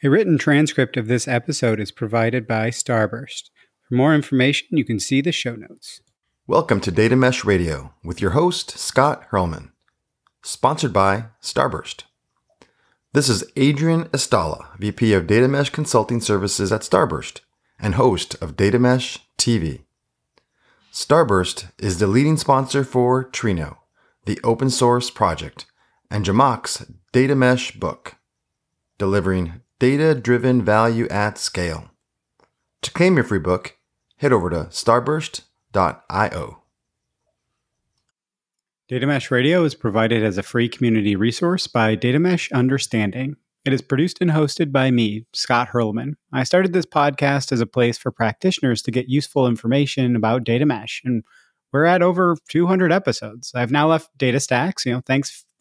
A written transcript of this episode is provided by Starburst. For more information, you can see the show notes. Welcome to Data Mesh Radio with your host, Scott Hirleman, sponsored by Starburst. This is Adrian Estala, VP of Data Mesh Consulting Services at Starburst and host of Data Mesh TV. Starburst is the leading sponsor for Trino, the open source project, and Zhamak's Data Mesh book, delivering data driven value at scale. To claim your free book, head over to starburst.io. Data Mesh Radio is provided as a free community resource by Data Mesh Understanding. It is produced and hosted by me, Scott Hirleman. I started this podcast as a place for practitioners to get useful information about data mesh, and we're at over 200 episodes. I've now left DataStax, you know, thanks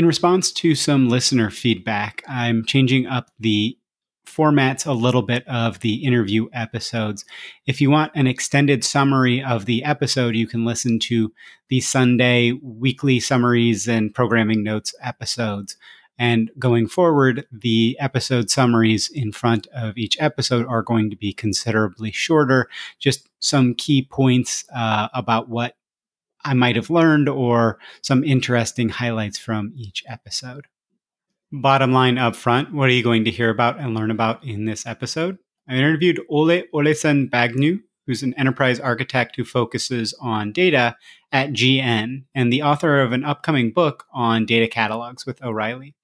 In response to some listener feedback, I'm changing up the formats a little bit of the interview episodes. If you want an extended summary of the episode, you can listen to the Sunday weekly summaries and programming notes episodes. And going forward, the episode summaries in front of each episode are going to be considerably shorter. Just some key points uh, about what I might have learned or some interesting highlights from each episode. Bottom line up front, what are you going to hear about and learn about in this episode? I interviewed Ole Olesen Bagneux, who's an enterprise architect who focuses on data at GN and the author of an upcoming book on data catalogs with O'Reilly.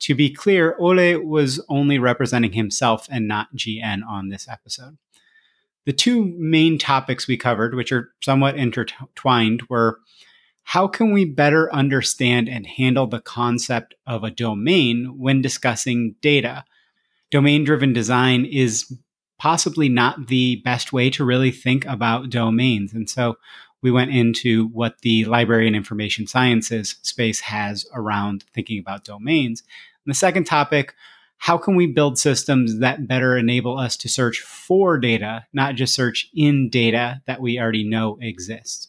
To be clear, Ole was only representing himself and not GN on this episode. The two main topics we covered, which are somewhat intertwined, were how can we better understand and handle the concept of a domain when discussing data? Domain driven design is possibly not the best way to really think about domains. And so we went into what the library and information sciences space has around thinking about domains. And the second topic how can we build systems that better enable us to search for data, not just search in data that we already know exists?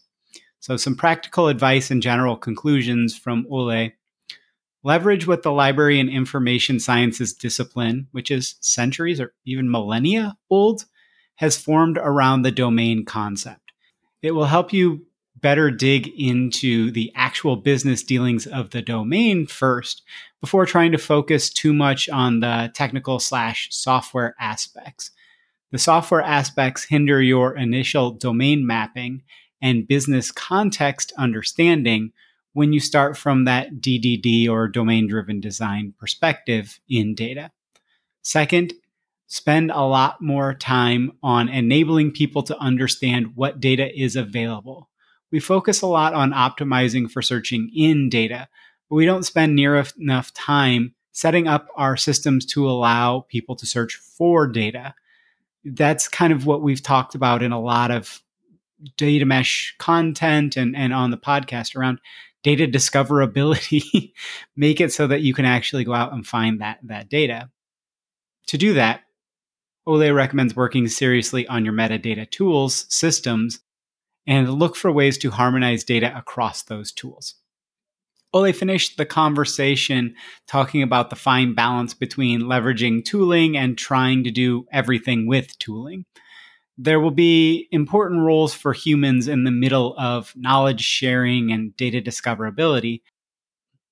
So, some practical advice and general conclusions from Ole. Leverage what the library and information sciences discipline, which is centuries or even millennia old, has formed around the domain concept. It will help you better dig into the actual business dealings of the domain first before trying to focus too much on the technical slash software aspects. The software aspects hinder your initial domain mapping and business context understanding when you start from that DDD or domain driven design perspective in data. Second, spend a lot more time on enabling people to understand what data is available we focus a lot on optimizing for searching in data, but we don't spend near enough time setting up our systems to allow people to search for data. That's kind of what we've talked about in a lot of data mesh content and, and on the podcast around data discoverability. Make it so that you can actually go out and find that, that data. To do that, Ole recommends working seriously on your metadata tools systems and look for ways to harmonize data across those tools. Ole finished the conversation talking about the fine balance between leveraging tooling and trying to do everything with tooling. there will be important roles for humans in the middle of knowledge sharing and data discoverability.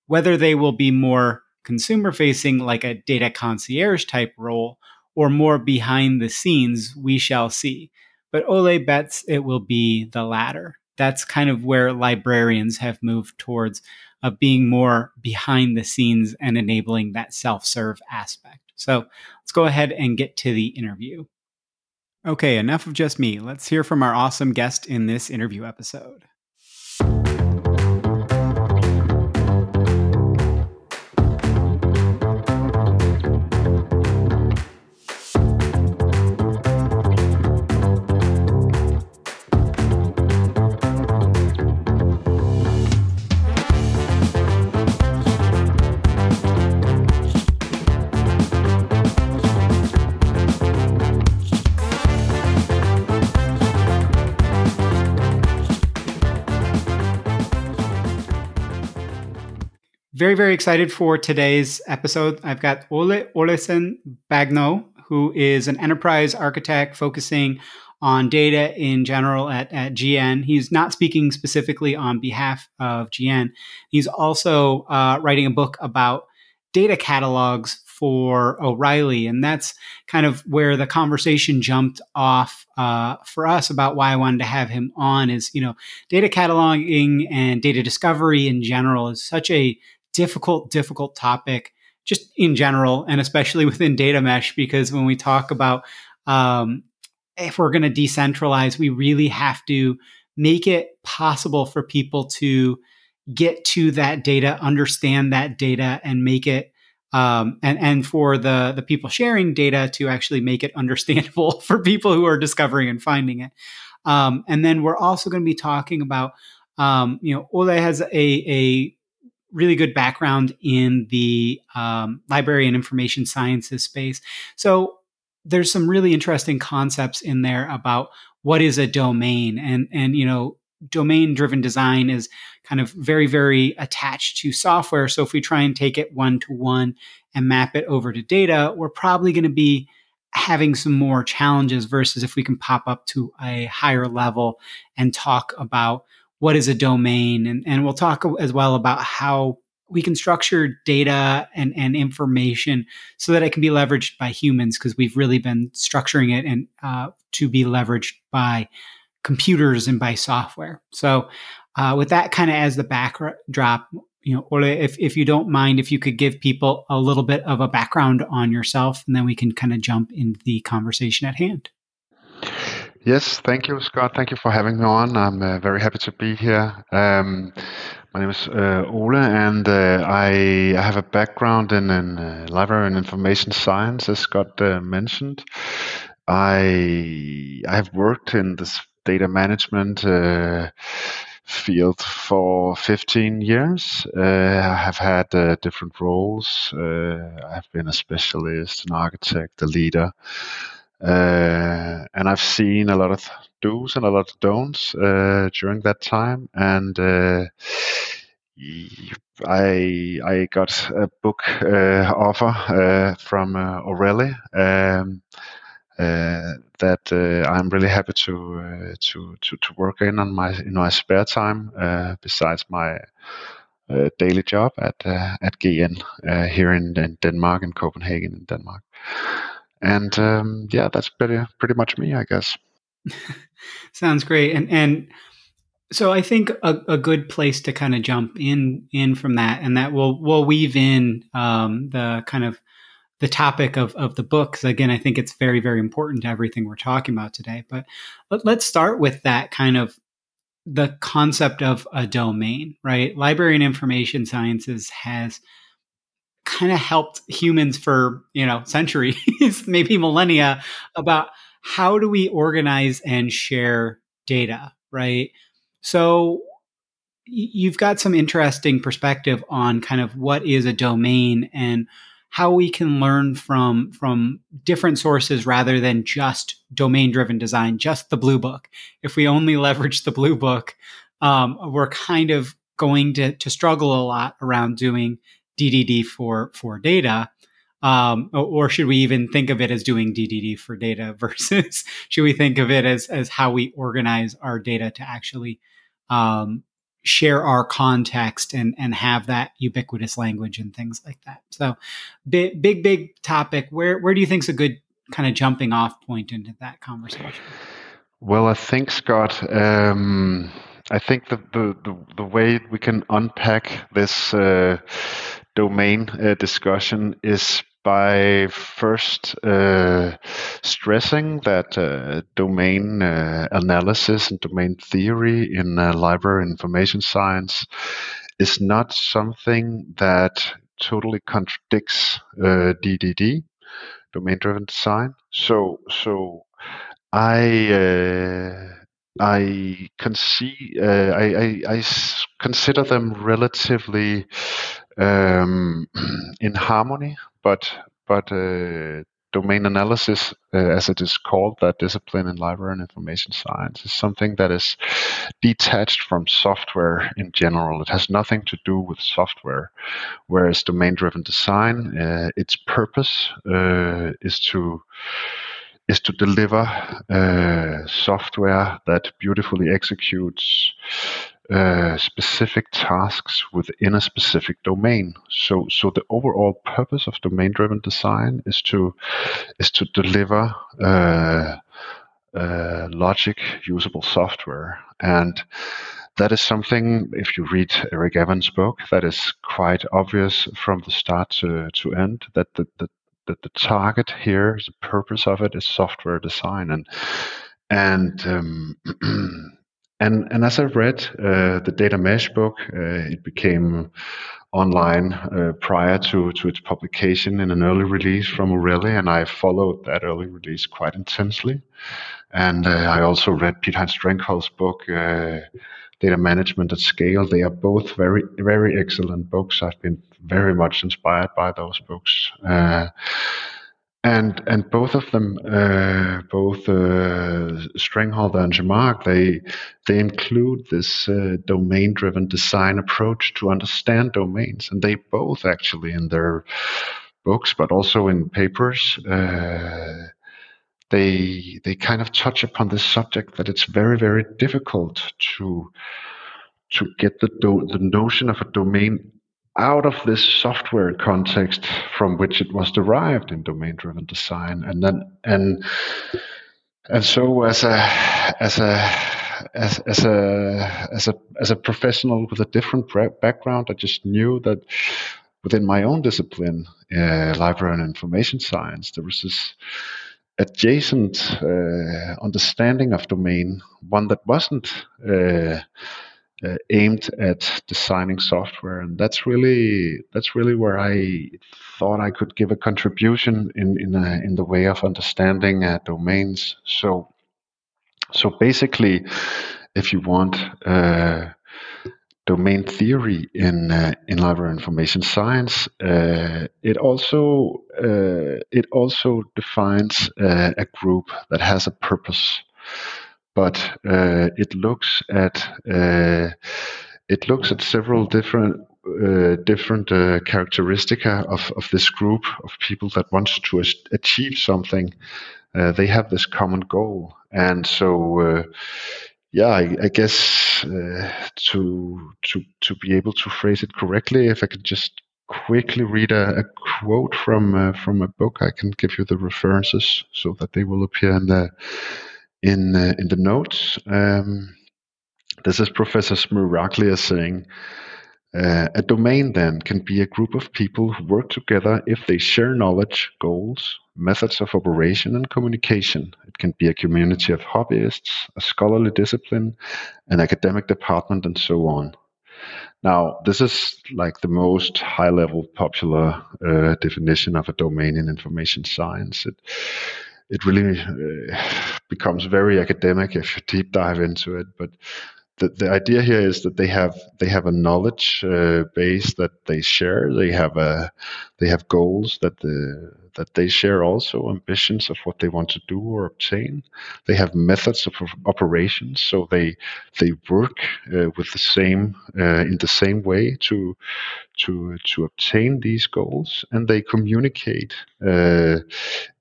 Whether they will be more consumer facing, like a data concierge type role, or more behind the scenes, we shall see. But Ole bets it will be the latter. That's kind of where librarians have moved towards of being more behind the scenes and enabling that self serve aspect. So let's go ahead and get to the interview. Okay, enough of just me. Let's hear from our awesome guest in this interview episode. Very, very excited for today's episode. I've got Ole Olesen Bagneux, who is an enterprise architect focusing on data in general at, at GN. He's not speaking specifically on behalf of GN. He's also uh, writing a book about data catalogs for O'Reilly. And that's kind of where the conversation jumped off uh, for us about why I wanted to have him on is, you know, data cataloging and data discovery in general is such a difficult, difficult topic just in general, and especially within data mesh, because when we talk about um, if we're going to decentralize, we really have to make it possible for people to get to that data, understand that data, and make it um, and and for the the people sharing data to actually make it understandable for people who are discovering and finding it. Um, and then we're also going to be talking about um, you know Ole has a a really good background in the um, library and information sciences space. So there's some really interesting concepts in there about what is a domain and and you know domain driven design is kind of very very attached to software so if we try and take it one to one and map it over to data we're probably going to be having some more challenges versus if we can pop up to a higher level and talk about what is a domain and, and we'll talk as well about how we can structure data and, and information so that it can be leveraged by humans because we've really been structuring it and uh, to be leveraged by computers and by software. So uh, with that kind of as the backdrop you know Ole, if, if you don't mind if you could give people a little bit of a background on yourself and then we can kind of jump into the conversation at hand Yes, thank you, Scott. Thank you for having me on. I'm uh, very happy to be here. Um, my name is uh, Ole, and uh, I, I, have a background in, in uh, library and information science, as Scott uh, mentioned. I I have worked in this data management uh, field for 15 years. I have had different roles. I have been a specialist, an architect, a leader. Uh, and I've seen a lot of do's and a lot of don'ts uh, during that time. And uh, I I got a book uh, offer uh, from uh, O'Reilly. Um, that I'm really happy to, to to to work in on my in my spare time besides my daily job at at GN here in, in Denmark in Copenhagen in Denmark. And um, yeah, that's pretty pretty much me, I guess. Sounds great. And and so I think a, a good place to kind of jump in in from that, and that will will weave in um, the kind of the topic of of the book. Because again, I think it's very very important to everything we're talking about today. But let, let's start with that kind of the concept of a domain, right? Library and information sciences has kind of helped humans for you know centuries maybe millennia about how do we organize and share data right? So you've got some interesting perspective on kind of what is a domain and how we can learn from from different sources rather than just domain driven design just the blue book. If we only leverage the blue book um, we're kind of going to, to struggle a lot around doing DDD for for data. um, or should we even think of it as doing DDD for data versus should we think of it as as how we organize our data to actually um, share our context and and have that ubiquitous language and things like that. So big big big topic. Where where do you think is a good kind of jumping off point into that conversation? Well, I think Scott. Um, I think the, the, the, the, way we can unpack this uh, domain uh, discussion is by first uh, stressing that uh, domain uh, analysis and domain theory in uh, library information science is not something that totally contradicts DDD, uh, domain driven design. So, so I I uh, I, I, I consider them relatively um, in harmony, but but uh, domain analysis, uh, as it is called, that discipline in library and information science, is something that is detached from software in general. It has nothing to do with software, whereas domain-driven design, uh, its purpose uh, is to is to deliver uh, software that beautifully executes uh, specific tasks within a specific domain. So, so the overall purpose of domain-driven design is to is to deliver uh, uh, logic usable software, and that is something. If you read Eric Evans' book, that is quite obvious from the start to, to end. That the, the that the target here, the purpose of it, is software design, and and um, and and as I read uh, the data mesh book, uh, it became online uh, prior to to its publication in an early release from O'Reilly, and I followed that early release quite intensely. And uh, I also read Piethein Strengholt's book. Uh, data management at scale they are both very very excellent books i've been very much inspired by those books uh, and and both of them, uh, both uh, and Zhamak, they they include this uh, domain-driven design approach to understand domains, and they both actually in their books, but also in papers, uh, they they kind of touch upon this subject that it's very very difficult to to get the do- the notion of a domain out of this software context from which it was derived in domain driven design and then and and so as a as a as, as a as a as a professional with a different background i just knew that within my own discipline uh, library and information science there was this adjacent uh, understanding of domain one that wasn't uh, uh, aimed at designing software, and that's really that's really where I thought I could give a contribution in in a, in the way of understanding uh, domains. So so basically, if you want. Uh, domain theory in uh, in library information science. Uh, it also uh, it also defines a group that has a purpose but uh, it looks at uh, it looks at several different uh, different uh, of, of this group of people that wants to achieve something. Uh, they have this common goal, and so uh, yeah, I, I guess to to to be able to phrase it correctly, if I could just quickly read a, a quote from from a book, I can give you the references so that they will appear in the in uh, in the notes. Um, this is Professor Smiraglia saying. Uh, a domain then can be a group of people who work together if they share knowledge, goals, methods of operation, and communication. It can be a community of hobbyists, a scholarly discipline, an academic department, and so on. Now, this is like the most high level popular uh, definition of a domain in information science. It, it really uh, becomes very academic if you deep dive into it. But the, the idea here is that they have they have a knowledge uh, base that they share. They have a they have goals that the that they share also ambitions of what they want to do or obtain. They have methods of operations, so they they work uh, with the same uh, in the same way to to to obtain these goals, and they communicate uh,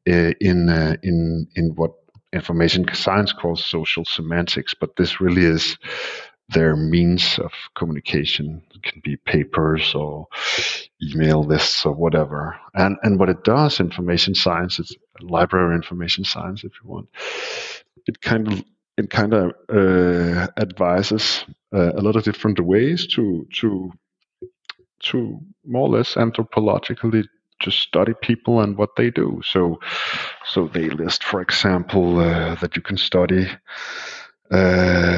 uh in uh, in in what information science calls social semantics. But this really is their means of communication. It can be papers or email lists or whatever. And and what it does, information science, it's library information science, if you want. It kind of it kind of uh, advises uh, a lot of different ways to to to more or less anthropologically just study people and what they do. So so they list, for example, uh, that you can study um,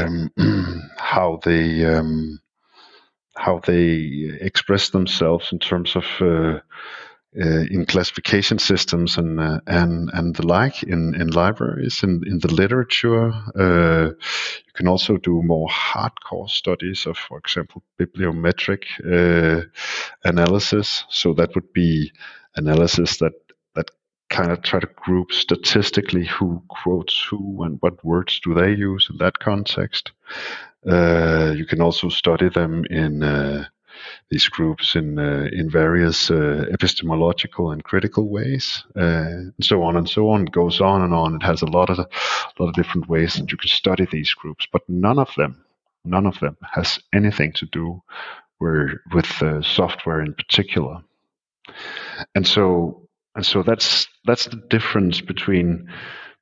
how they um, how they express themselves in terms of uh, uh, in classification systems and uh, and and the like in in libraries in in the literature. Uh, you can also do more hardcore studies of, for example, bibliometric uh, analysis. So that would be analysis that kind of try to group statistically who quotes who and what words do they use in that context. Uh, you can also study them in uh, these groups in uh, in various uh, epistemological and critical ways, uh, and so on and so on. It goes on and on. It has a lot of a lot of different ways that you can study these groups, but none of them, none of them has anything to do where, with uh, software in particular. And so and so that's that's the difference between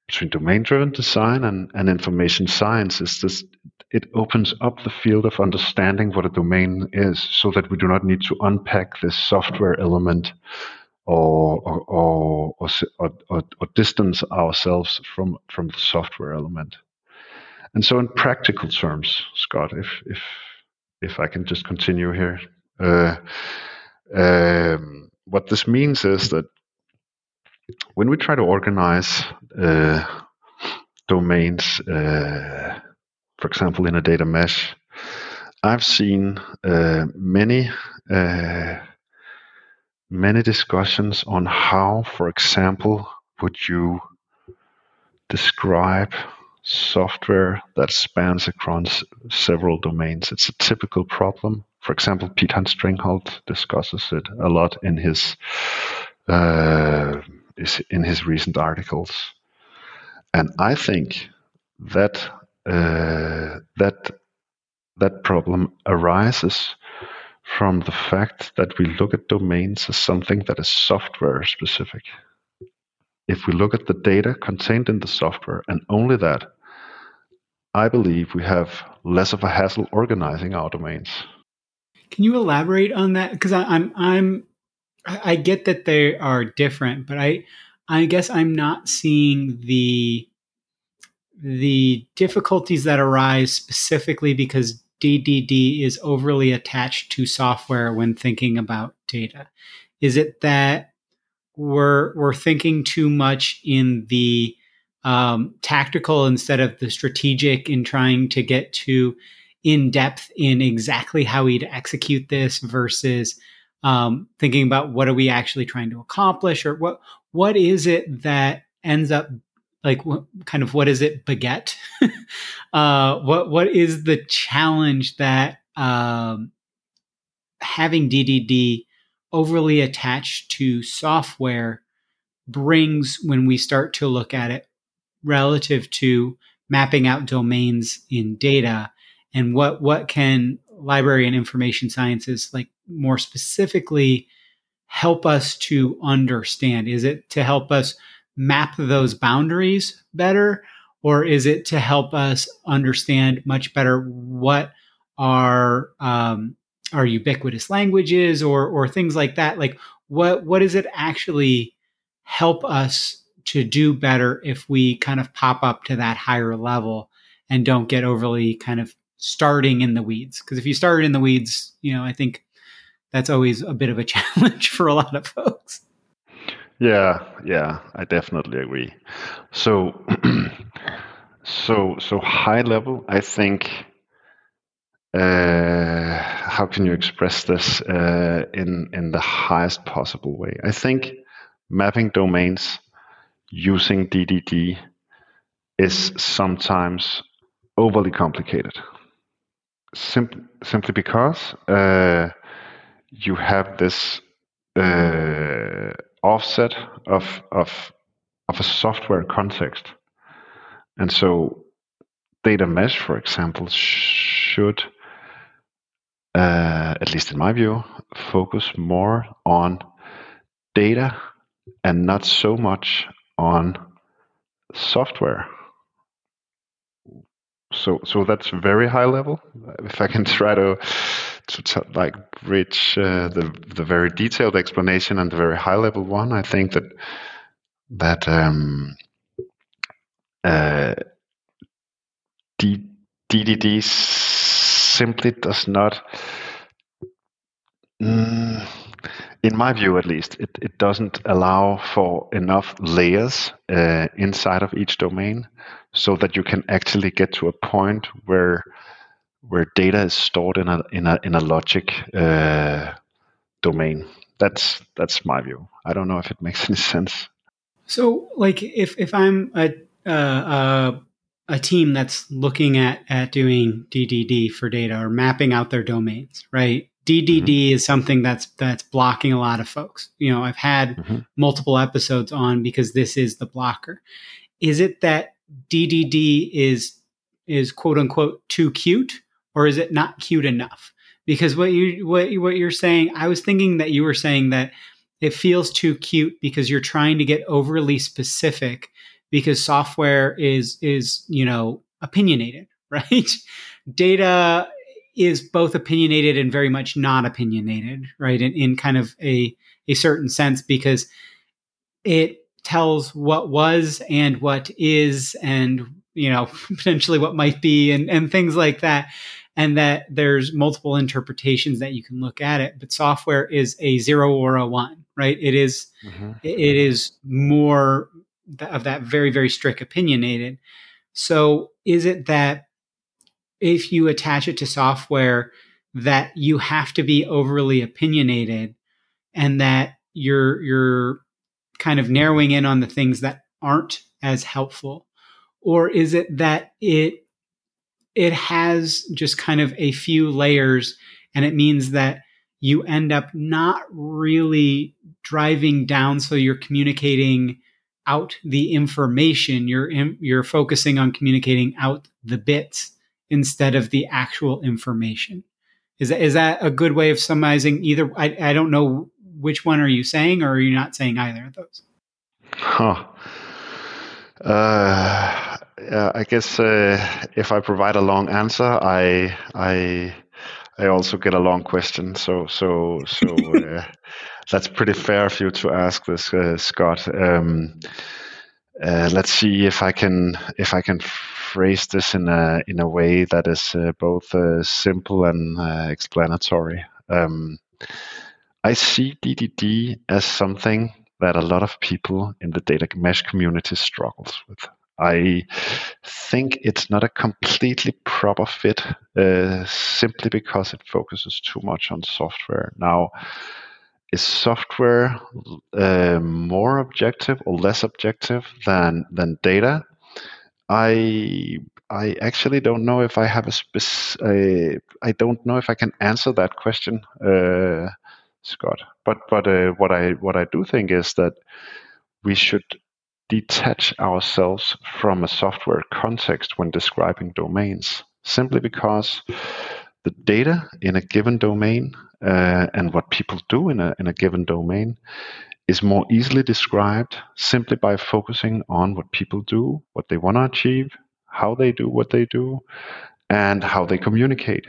between domain driven design and, and information science is this it opens up the field of understanding what a domain is so that we do not need to unpack this software element or or, or, or, or, or distance ourselves from, from the software element. And so in practical terms, Scott, if if if I can just continue here, uh, um, what this means is that when we try to organize uh, domains, uh, for example, in a data mesh, I've seen uh, many uh, many discussions on how, for example, would you describe software that spans across several domains. It's a typical problem. For example, Piethein Strengholt discusses it a lot in his uh, in his recent articles, and I think that uh, that that problem arises from the fact that we look at domains as something that is software specific. If we look at the data contained in the software and only that, I believe we have less of a hassle organizing our domains. Can you elaborate on that? Because I'm I'm I get that they are different, but I I guess I'm not seeing the the difficulties that arise specifically because DDD is overly attached to software when thinking about data. Is it that we're we're thinking too much in the um, tactical instead of the strategic in trying to get to in depth in exactly how we'd execute this versus um, thinking about what are we actually trying to accomplish or what what is it that ends up like what kind of what is it beget? Uh, what what is the challenge that um, having ddd overly attached to software brings when we start to look at it relative to mapping out domains in data? And what what can library and information sciences like more specifically help us to understand? Is it to help us map those boundaries better? Or is it to help us understand much better what our um, ubiquitous languages or or things like that? Like what what does it actually help us to do better if we kind of pop up to that higher level and don't get overly kind of starting in the weeds? Because if you start in the weeds, you know, I think that's always a bit of a challenge for a lot of folks. Yeah, yeah, I definitely agree. So, so, so high level, I think. Uh, how can you express this uh, in in the highest possible way? I think mapping domains using DDD is sometimes overly complicated. Sim- simply because uh, you have this uh, offset of of of a software context, and so data mesh, for example, should, uh, at least in my view, focus more on data and not so much on software so so that's very high level. If I can try to to t- like reach uh, the the very detailed explanation and the very high level one, I think that that um, uh, D- DDD simply does not. Mm, in my view, at least, it, it doesn't allow for enough layers uh, inside of each domain so that you can actually get to a point where where data is stored in a in a in a logic uh, domain. That's that's my view. I don't know if it makes any sense. So, like, if if I'm a uh, a team that's looking at at doing DDD for data or mapping out their domains, right? DDD mm-hmm. is something that's that's blocking a lot of folks. You know, I've had mm-hmm. multiple episodes on because this is the blocker. Is it that DDD is is quote unquote too cute, or is it not cute enough? Because what you what what you're saying, I was thinking that you were saying that it feels too cute because you're trying to get overly specific because software is is you know opinionated, right? Data is both opinionated and very much not opinionated, right? In, in kind of a a certain sense because it tells what was and what is and you know potentially what might be and, and things like that and that there's multiple interpretations that you can look at it but software is a zero or a one right? It is, mm-hmm. it is more of that very very strict opinionated. So is it that if you attach it to software that you have to be overly opinionated and that you're you're kind of narrowing in on the things that aren't as helpful? Or is it that it it has just kind of a few layers and it means that you end up not really driving down so you're communicating out the information you're in, you're focusing on communicating out the bits instead of the actual information is that is that a good way of summarizing either I, I don't know which one are you saying, or are you not saying either of those? Huh. Uh, yeah, I guess uh, if I provide a long answer, I I I also get a long question. So so so uh, that's pretty fair of you to ask this, uh, Scott. Um, uh, let's see if I can if I can phrase this in a in a way that is uh, both simple and explanatory. Um, I see DDD as something that a lot of people in the data mesh community struggles with. I think it's not a completely proper fit uh, simply because it focuses too much on software. Now, is software uh, more objective or less objective than than data? I I actually don't know if I have a spec. Uh, I don't know if I can answer that question. Uh, Scott. But but uh, what I what I do think is that we should detach ourselves from a software context when describing domains, simply because the data in a given domain uh, and what people do in a in a given domain is more easily described simply by focusing on what people do, what they want to achieve, how they do what they do, and how they communicate.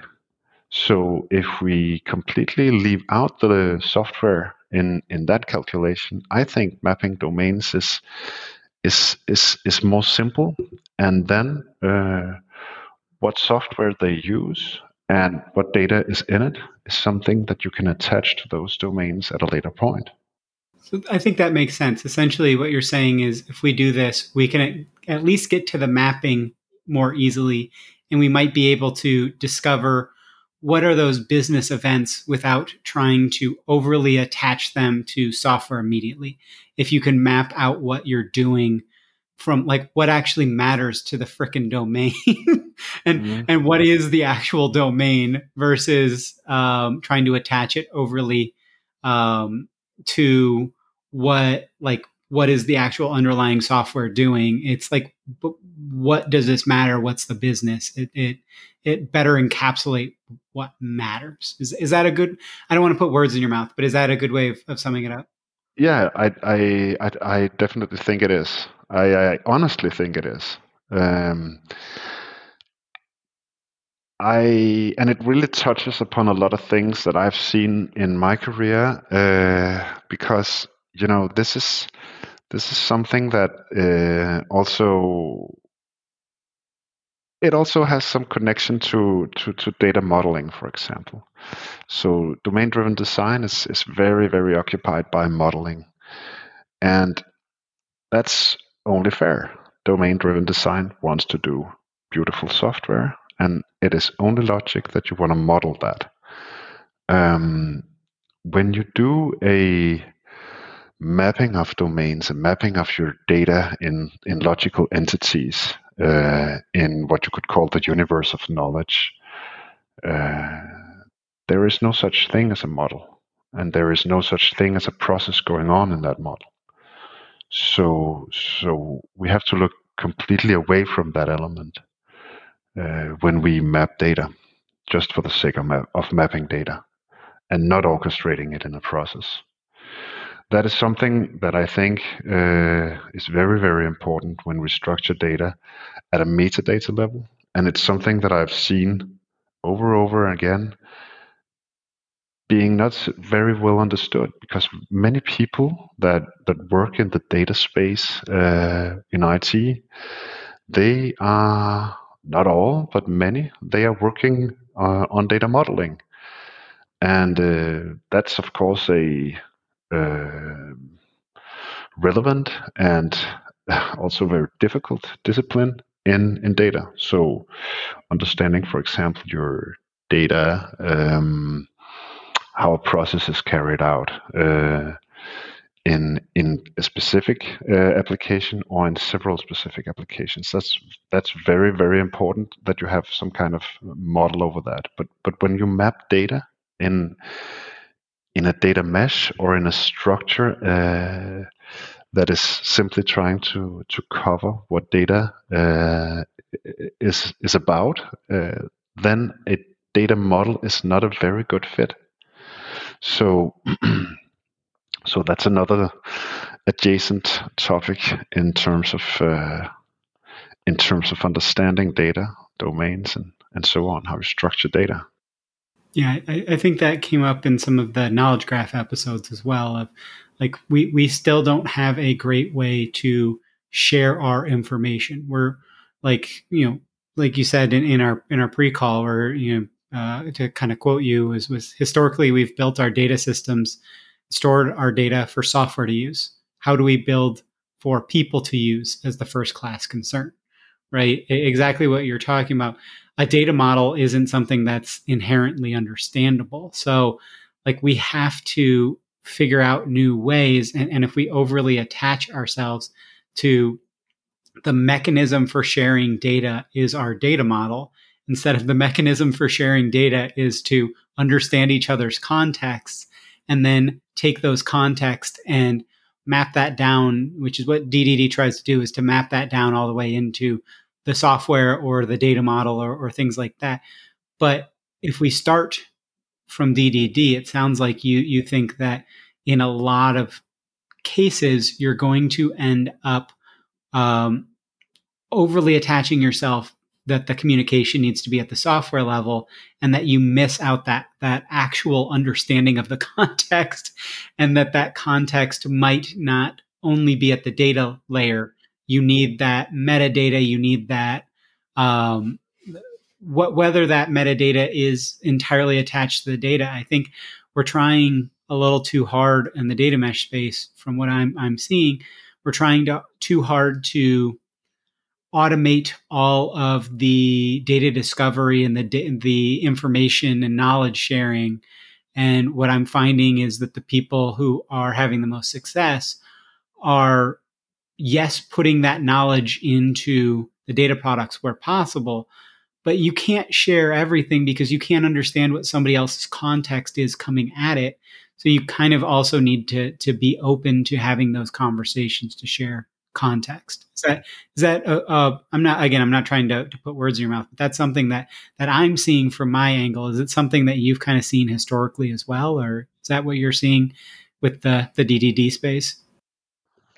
So if we completely leave out the software in, in that calculation, I think mapping domains is is is is more simple. And then uh, what software they use and what data is in it is something that you can attach to those domains at a later point. So I think that makes sense. Essentially, what you're saying is if we do this, we can at least get to the mapping more easily, and we might be able to discover what are those business events without trying to overly attach them to software immediately? If you can map out what you're doing from like what actually matters to the frickin' domain and mm-hmm. and what is the actual domain versus um, trying to attach it overly um, to what like what is the actual underlying software doing? It's like what does this matter? What's the business? It it it better encapsulate what matters? Is, is that a good i don't want to put words in your mouth but is that a good way of, of summing it up? Yeah I, I i i definitely think it is. I i honestly think it is. Um I and it really touches upon a lot of things that I've seen in my career uh, because you know this is this is something that uh, also it also has some connection to, to, to data modeling, for example. So domain driven design is, is very, very occupied by modeling. And that's only fair. Domain driven design wants to do beautiful software, and it is only logic that you want to model that. Um, when you do a mapping of domains a mapping of your data in, in logical entities uh, in what you could call the universe of knowledge. Uh, there is no such thing as a model, and there is no such thing as a process going on in that model. So, so we have to look completely away from that element uh, when we map data, just for the sake of, map- of mapping data, and not orchestrating it in a process that is something that I think uh, is very, very important when we structure data at a metadata level. And it's something that I've seen over and over again being not very well understood because many people that, that work in the data space uh, in IT, they are not all, but many, they are working uh, on data modeling. And uh, that's, of course, a relevant and also very difficult discipline in in data. So understanding, for example, your data, um, how a process is carried out. Uh, in in a specific uh, application or in several specific applications. That's that's very very important that you have some kind of model over that. But but when you map data in in a data mesh or in a structure uh, that is simply trying to to cover what data uh, is is about, uh, then a data model is not a very good fit. So, so that's another adjacent topic in terms of uh, in terms of understanding data domains and and so on, how you structure data. Yeah, I, I, think that came up in some of the knowledge graph episodes as well. Of like we we still don't have a great way to share our information. We're like you know, like you said in, in our in our pre call, or you know, uh, to kind of quote you was was historically we've built our data systems, stored our data for software to use. How do we build for people to use as the first class concern? Right, exactly what you're talking about a data model isn't something that's inherently understandable. So, like, we have to figure out new ways. And, and if we overly attach ourselves to the mechanism for sharing data is our data model, instead of the mechanism for sharing data is to understand each other's contexts and then take those contexts and map that down, which is what DDD tries to do, is to map that down all the way into the software or the data model or, or things like that. But if we start from DDD, it sounds like you you think that in a lot of cases you're going to end up um, overly attaching yourself that the communication needs to be at the software level and that you miss out that that actual understanding of the context and that that context might not only be at the data layer you need that metadata you need that um, what whether that metadata is entirely attached to the data i think we're trying a little too hard in the data mesh space from what i'm i'm seeing we're trying to too hard to automate all of the data discovery and the the information and knowledge sharing. And what I'm finding is that the people who are having the most success are yes, putting that knowledge into the data products where possible, but you can't share everything because you can't understand what somebody else's context is coming at it. So you kind of also need to to be open to having those conversations to share context. Is that is that uh, uh, I'm not again I'm not trying to, to put words in your mouth, but that's something that that I'm seeing from my angle. Is it something that you've kind of seen historically as well, or is that what you're seeing with the the DDD space?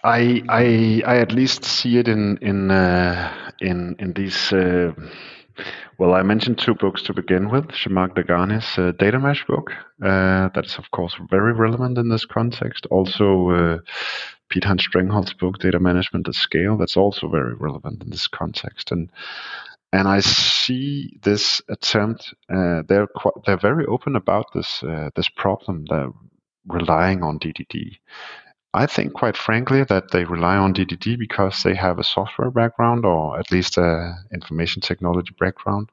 I I I at least see it in in uh, in in these. Uh, well, I mentioned two books to begin with. Zhamak Dehghani's uh, Data Mesh book. Uh, that is, of course, very relevant in this context. Also, uh, Piethein Strengholt's book, Data Management at Scale. That's also very relevant in this context. And and I see this attempt. Uh, they're they're very open about this uh, this problem. They're relying on DDD. I think, quite frankly, that they rely on DDD because they have a software background or at least a information technology background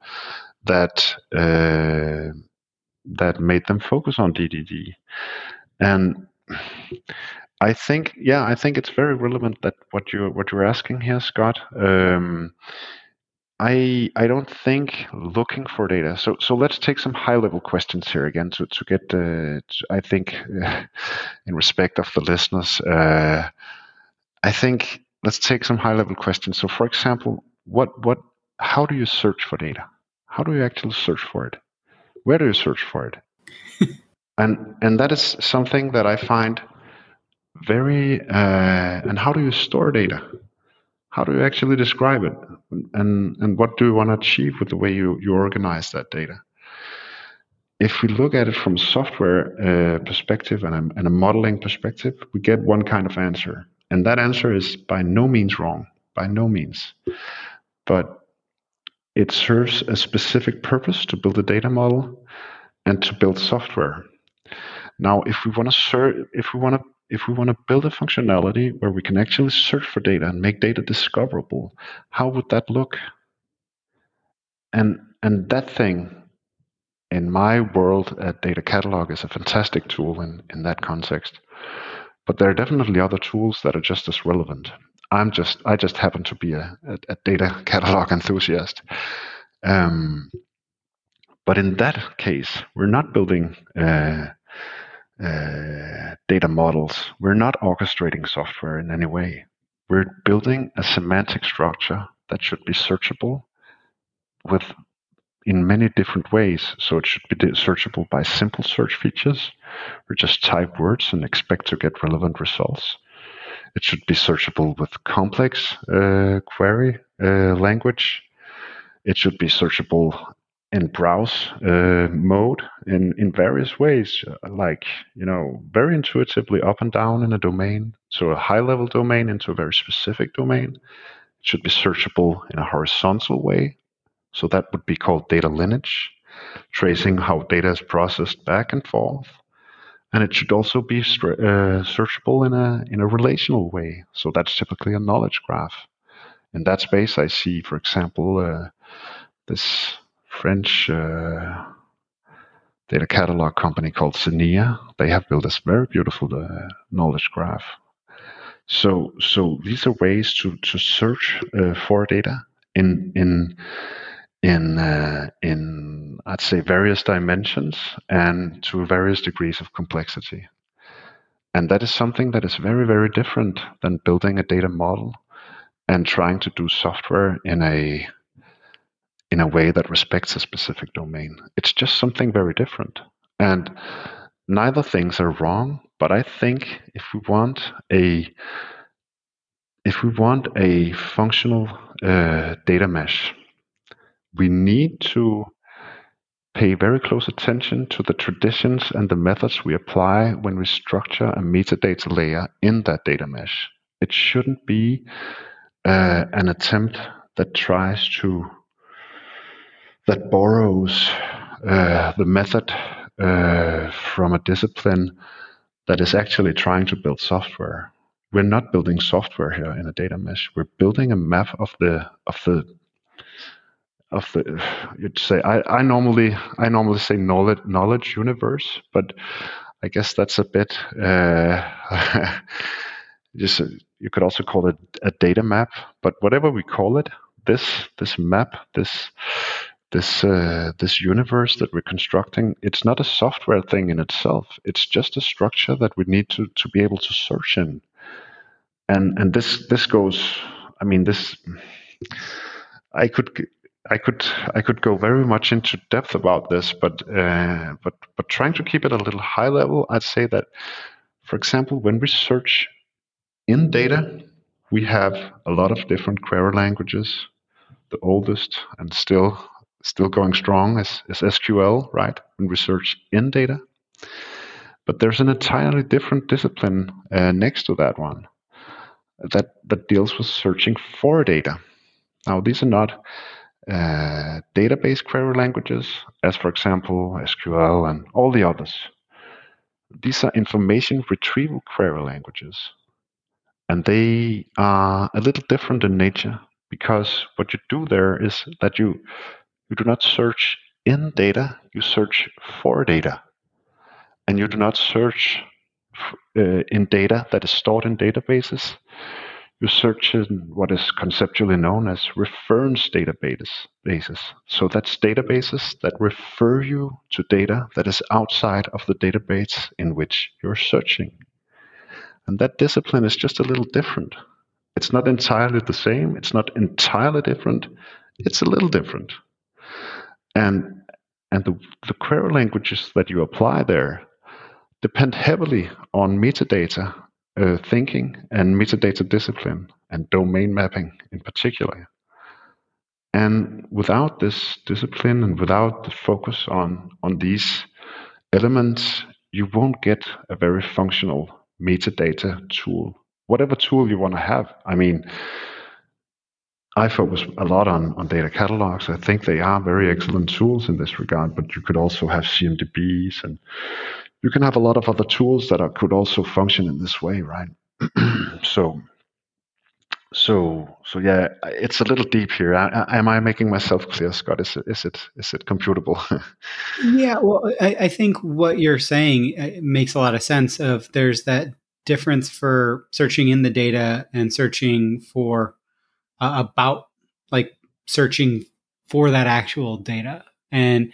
that uh, that made them focus on DDD. And I think, yeah, I think it's very relevant that what you what you're asking here, Scott. Um, I I don't think looking for data. So so let's take some high level questions here again to to get. Uh, to, I think, uh, in respect of the listeners, uh, I think let's take some high level questions. So, for example, what what how do you search for data? How do you actually search for it? Where do you search for it? and and that is something that I find very. Uh, and how do you store data? How do you actually describe it? And and what do you want to achieve with the way you, you organize that data? If we look at it from software uh, perspective and a, and a modeling perspective we get one kind of answer. And that answer is by no means wrong by no means. But it serves a specific purpose to build a data model and to build software. Now if we want to serve if we want to if we want to build a functionality where we can actually search for data and make data discoverable, how would that look? And and that thing, in my world, a data catalog is a fantastic tool in, in that context. But there are definitely other tools that are just as relevant. I'm just I just happen to be a, a, a data catalog enthusiast. Um, but in that case, we're not building uh, uh, data models. We're not orchestrating software in any way. We're building a semantic structure that should be searchable with in many different ways. So it should be searchable by simple search features, or just type words and expect to get relevant results. It should be searchable with complex uh, query uh, language. It should be searchable in browse uh, mode in, in various ways, like, you know, very intuitively up and down in a domain. So a high level domain into a very specific domain. It should be searchable in a horizontal way. So that would be called data lineage, tracing how data is processed back and forth. And it should also be uh, searchable in a, in a relational way. So that's typically a knowledge graph. In that space, I see, for example, uh, this French uh, data catalog company called Zeenea. They have built this very beautiful uh, knowledge graph. So, so these are ways to to search uh, for data in in in uh, in I'd say various dimensions and to various degrees of complexity. And that is something that is very very different than building a data model and trying to do software in a in a way that respects a specific domain. It's just something very different. And neither things are wrong, but I think if we want a if we want a functional uh, data mesh, we need to pay very close attention to the traditions and the methods we apply when we structure a metadata layer in that data mesh. It shouldn't be uh, an attempt that tries to that borrows uh, the method uh, from a discipline that is actually trying to build software. we're not building software here in a data mesh. We're building a map of the of the of the you'd say I, I normally I normally say knowledge knowledge universe, but I guess that's a bit uh, just you could also call it a data map. But whatever we call it, this this map, this this uh, this universe that we're constructing, it's not a software thing in itself. It's just a structure that we need to to be able to search in. And and this this goes. I mean this. I could I could I could go very much into depth about this, but uh, but but trying to keep it a little high level, I'd say that, for example, when we search in data, we have a lot of different query languages. The oldest and still still going strong is, SQL, right? And research in data, but there's an entirely different discipline uh, next to that one that that deals with searching for data. Now, these are not uh, database query languages, as for example SQL and all the others. These are information retrieval query languages. And they are a little different in nature because what you do there is that you, you do not search in data, you search for data. And you do not search uh, in data that is stored in databases you search in what is conceptually known as reference databases. So that's databases that refer you to data that is outside of the database in which you're searching. And that discipline is just a little different. It's not entirely the same, it's not entirely different, it's a little different. And and the, the query languages that you apply there depend heavily on metadata uh, thinking and metadata discipline and domain mapping in particular. And without this discipline and without the focus on, on these elements, you won't get a very functional metadata tool. Whatever tool you want to have. I mean, I focus a lot on, on data catalogs. I think they are very excellent tools in this regard, but you could also have CMDBs and you can have a lot of other tools that are, could also function in this way, right? so, so, so yeah, it's a little deep here. I, am I making myself clear, Scott? Is it, is it, is it computable? yeah, well, I, I, think what you're saying uh, makes a lot of sense. Of there's that difference for searching in the data and searching for uh, about like searching for that actual data? And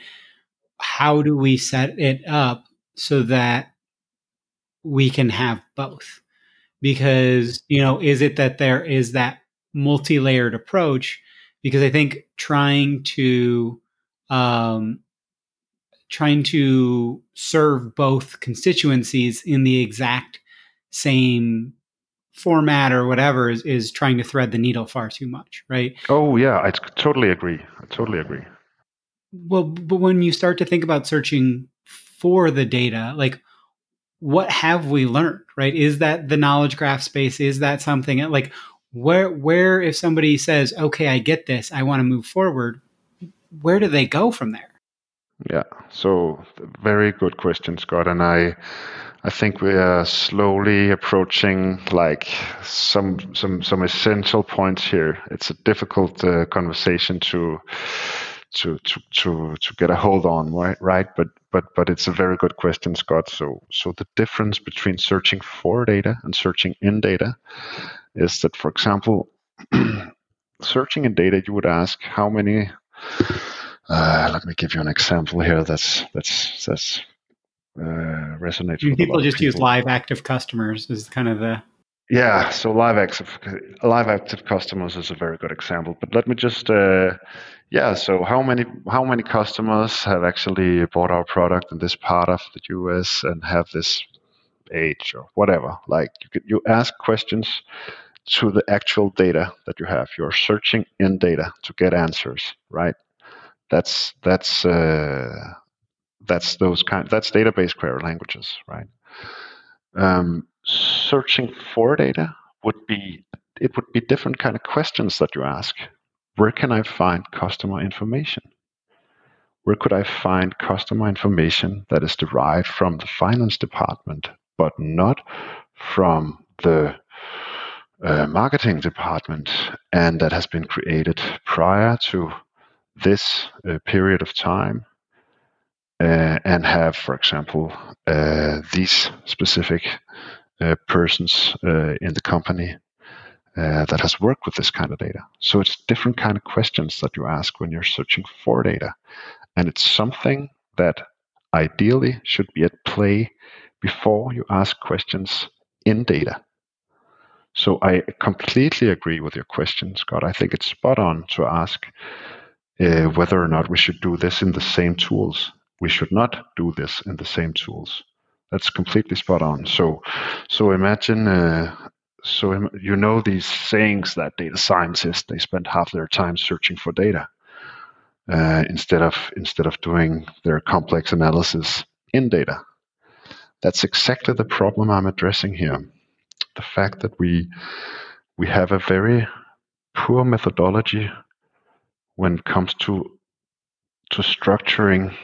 how do we set it up so that we can have both? Because you know is it that there is that multi-layered approach? Because i think trying to um, trying to serve both constituencies in the exact same format or whatever is, is trying to thread the needle far too much right? Oh yeah i totally agree. I totally agree. Well but when you start to think about searching for the data like what have we learned right? Is that the knowledge graph space? Is that something uh, like where where if somebody says okay i get this i want to move forward where do they go from there? Yeah so very good question scott and i i think we are slowly approaching like some some some essential points here. It's a difficult uh, conversation to to to to to get a hold on right right? But but but it's a very good question scott. So so the difference between searching for data and searching in data is that for example searching in data you would ask how many uh, let me give you an example here that's that's that's uh, resonates people just people. use live active customers is kind of the yeah, so live active live active customers is a very good example. But let me just uh, yeah, so how many how many customers have actually bought our product in this part of the US and have this age or whatever? Like you could, you ask questions to the actual data that you have. You're searching in data to get answers, right? That's that's uh, that's those kind that's database query languages, right? Um, searching for data would be it would be different kind of questions that you ask. Where can I find customer information? Where could I find customer information that is derived from the finance department, but not from the uh, marketing department and that has been created prior to this uh, period of time uh, and have, for example, uh, these specific uh, persons uh, in the company that has worked with this kind of data. So it's different kind of questions that you ask when you're searching for data, and it's something that ideally should be at play before you ask questions in data. So I completely agree with your question, Scott. I think it's spot on to ask uh, whether or not we should do this in the same tools. We should not do this in the same tools. That's completely spot on. So, so imagine, uh, so Im- you know these sayings that data scientists they spend half their time searching for data uh, instead of instead of doing their complex analysis in data. That's exactly the problem I'm addressing here. The fact that we we have a very poor methodology when it comes to to structuring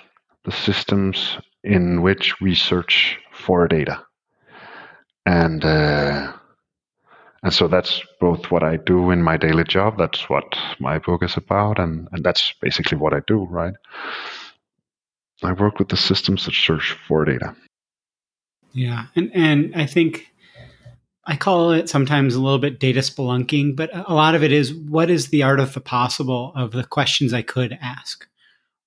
the systems in which we search for data, and uh, and so that's both what I do in my daily job. That's what my book is about, and and that's basically what I do. Right? I work with the systems that search for data. Yeah, and and I think I call it sometimes a little bit data spelunking, but a lot of it is what is the art of the possible of the questions I could ask,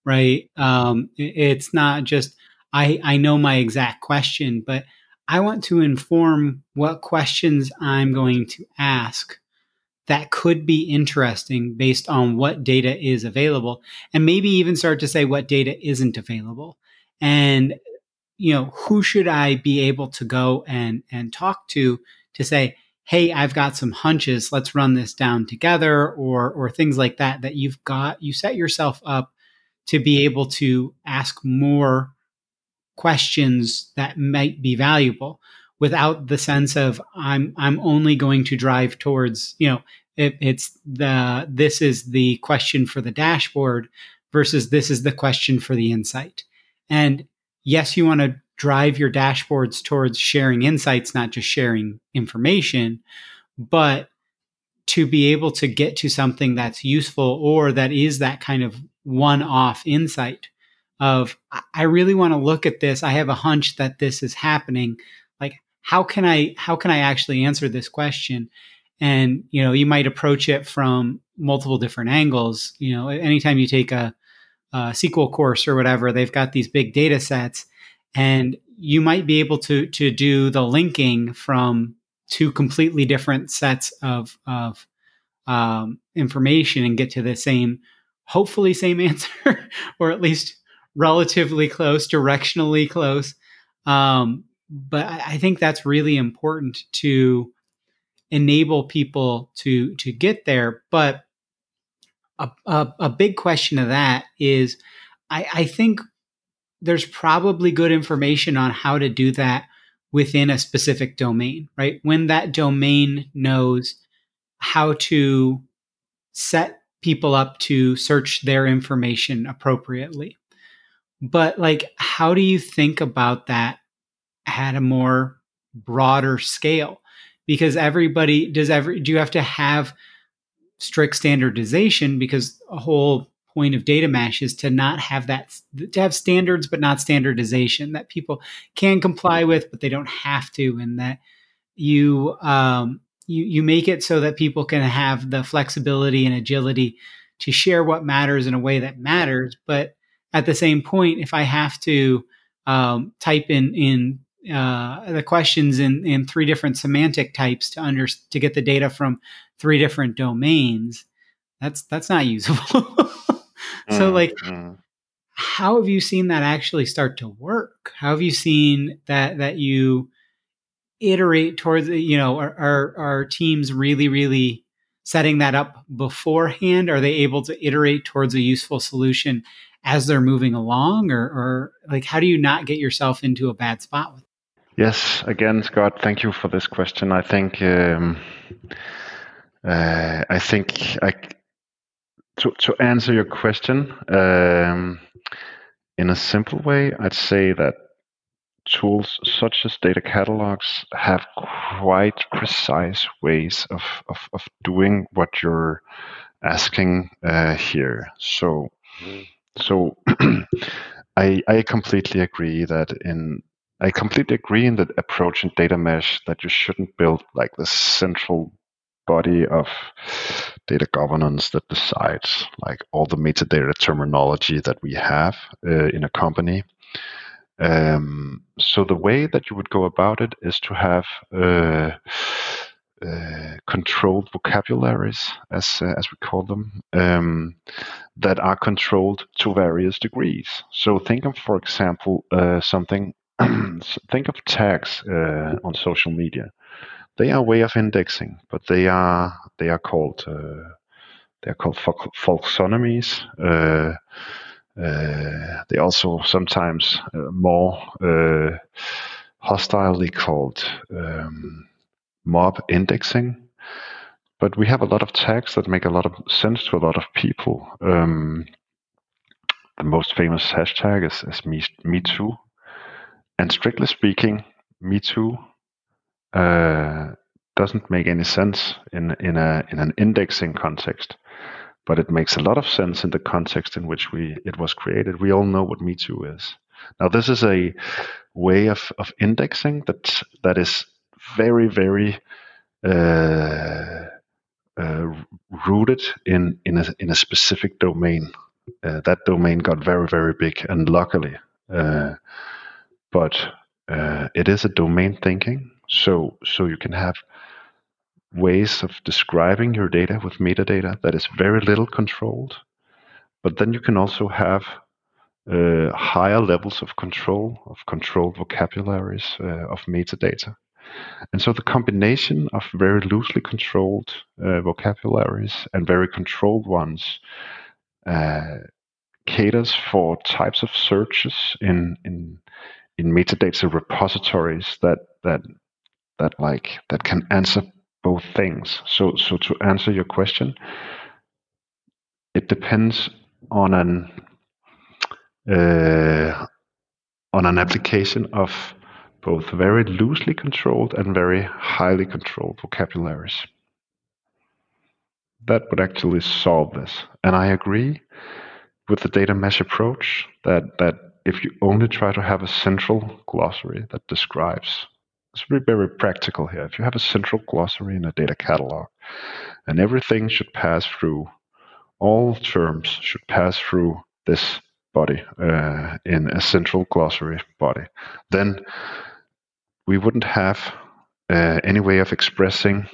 right? Um, it's not just I I know my exact question, but I want to inform what questions I'm going to ask that could be interesting based on what data is available, and maybe even start to say what data isn't available. And you know, who should I be able to go and and talk to to say, "Hey, I've got some hunches. Let's run this down together," or or things like that. That you've got you set yourself up to be able to ask more questions that might be valuable without the sense of I'm I'm only going to drive towards you know it, it's the this is the question for the dashboard versus this is the question for the insight. And yes, you want to drive your dashboards towards sharing insights, not just sharing information, but to be able to get to something that's useful or that is that kind of one off insight of, I really want to look at this. I have a hunch that this is happening. Like, how can I, how can I actually answer this question? And, you know, you might approach it from multiple different angles. You know, anytime you take a, uh, SQL course or whatever, they've got these big data sets, and you might be able to to do the linking from two completely different sets of of um, information and get to the same, hopefully same answer, or at least relatively close, directionally close. Um, but I, I think that's really important to enable people to to get there. But a, a, a big question of that is I, I think there's probably good information on how to do that within a specific domain, right? When that domain knows how to set people up to search their information appropriately. But like, how do you think about that at a more broader scale? Because everybody does every, do you have to have strict standardization because a whole point of data mesh is to not have that to have standards but not standardization that people can comply with but they don't have to and that you um, you you make it so that people can have the flexibility and agility to share what matters in a way that matters. But at the same point if i have to um, type in in uh, the questions in, in three different semantic types to under to get the data from three different domains that's that's not usable. So mm, like mm. how have you seen that actually start to work? How have you seen that that you iterate towards you know are, are, are teams really really setting that up beforehand are they able to iterate towards a useful solution as they're moving along or, or like how do you not get yourself into a bad spot with Yes, again, Scott, thank you for this question. I think um, uh, I think I, to to answer your question um, in a simple way, I'd say that tools such as data catalogs have quite precise ways of, of, of doing what you're asking uh, here. So, so I, I completely agree that in I completely agree in the approach in data mesh that you shouldn't build like the central body of data governance that decides like all the metadata terminology that we have uh, in a company. Um, so the way that you would go about it is to have uh, uh, controlled vocabularies, as uh, as we call them, um, that are controlled to various degrees. So think of, for example, uh, something. think of tags uh, on social media. They are a way of indexing, but they are they are called uh, they are called folksonomies. Uh, they also sometimes more hostilely called um, mob indexing. But we have a lot of tags that make a lot of sense to a lot of people. Um, the most famous hashtag is, is me, me Too. And strictly speaking, Me Too uh, doesn't make any sense in, in, a, in an indexing context. But it makes a lot of sense in the context in which we it was created. We all know what Me Too is. Now, this is a way of, of indexing that that is very, very uh, uh, rooted in in a, in a specific domain. Uh, that domain got very, very big, and luckily, uh, but uh, it is a domain thinking. So, so you can have ways of describing your data with metadata that is very little controlled, but then you can also have uh, higher levels of control of controlled vocabularies uh, of metadata. And so the combination of very loosely controlled uh, vocabularies and very controlled ones uh, caters for types of searches in in in metadata repositories that that that like that can answer both things. So so to answer your question, it depends on an uh, on an application of both very loosely controlled and very highly controlled vocabularies. That would actually solve this. And I agree with the data mesh approach that, that if you only try to have a central glossary that describes, it's very, very practical here. If you have a central glossary in a data catalog and everything should pass through, all terms should pass through this body uh, in a central glossary body, then we wouldn't have uh, any way of expressing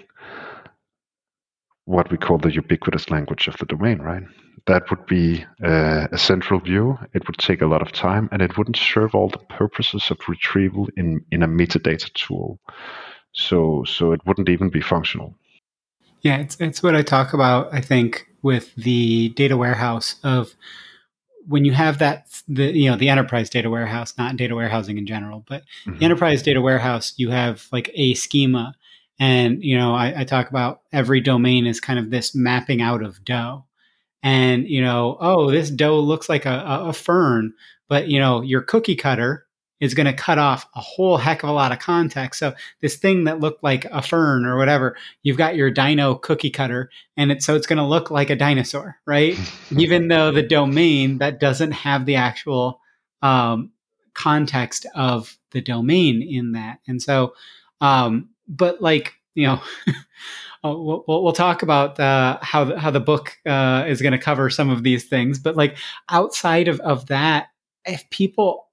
what we call the ubiquitous language of the domain, right? That would be uh, a central view. It would take a lot of time and it wouldn't serve all the purposes of retrieval in, in a metadata tool. So, so it wouldn't even be functional. Yeah, it's, it's what I talk about, I think, with the data warehouse of when you have that the you know the enterprise data warehouse not data warehousing in general but mm-hmm. the enterprise data warehouse you have like a schema and you know I, I, talk about every domain is kind of this mapping out of dough and you know oh this dough looks like a, a fern but you know your cookie cutter is going to cut off a whole heck of a lot of context. So this thing that looked like a fern or whatever, you've got your dino cookie cutter and it's so it's going to look like a dinosaur, right? Even though the domain that doesn't have the actual um, context of the domain in that. And so, um, but like, you know, we'll, we'll, talk about uh, how the, how the book uh, is going to cover some of these things. But like outside of, of that, if people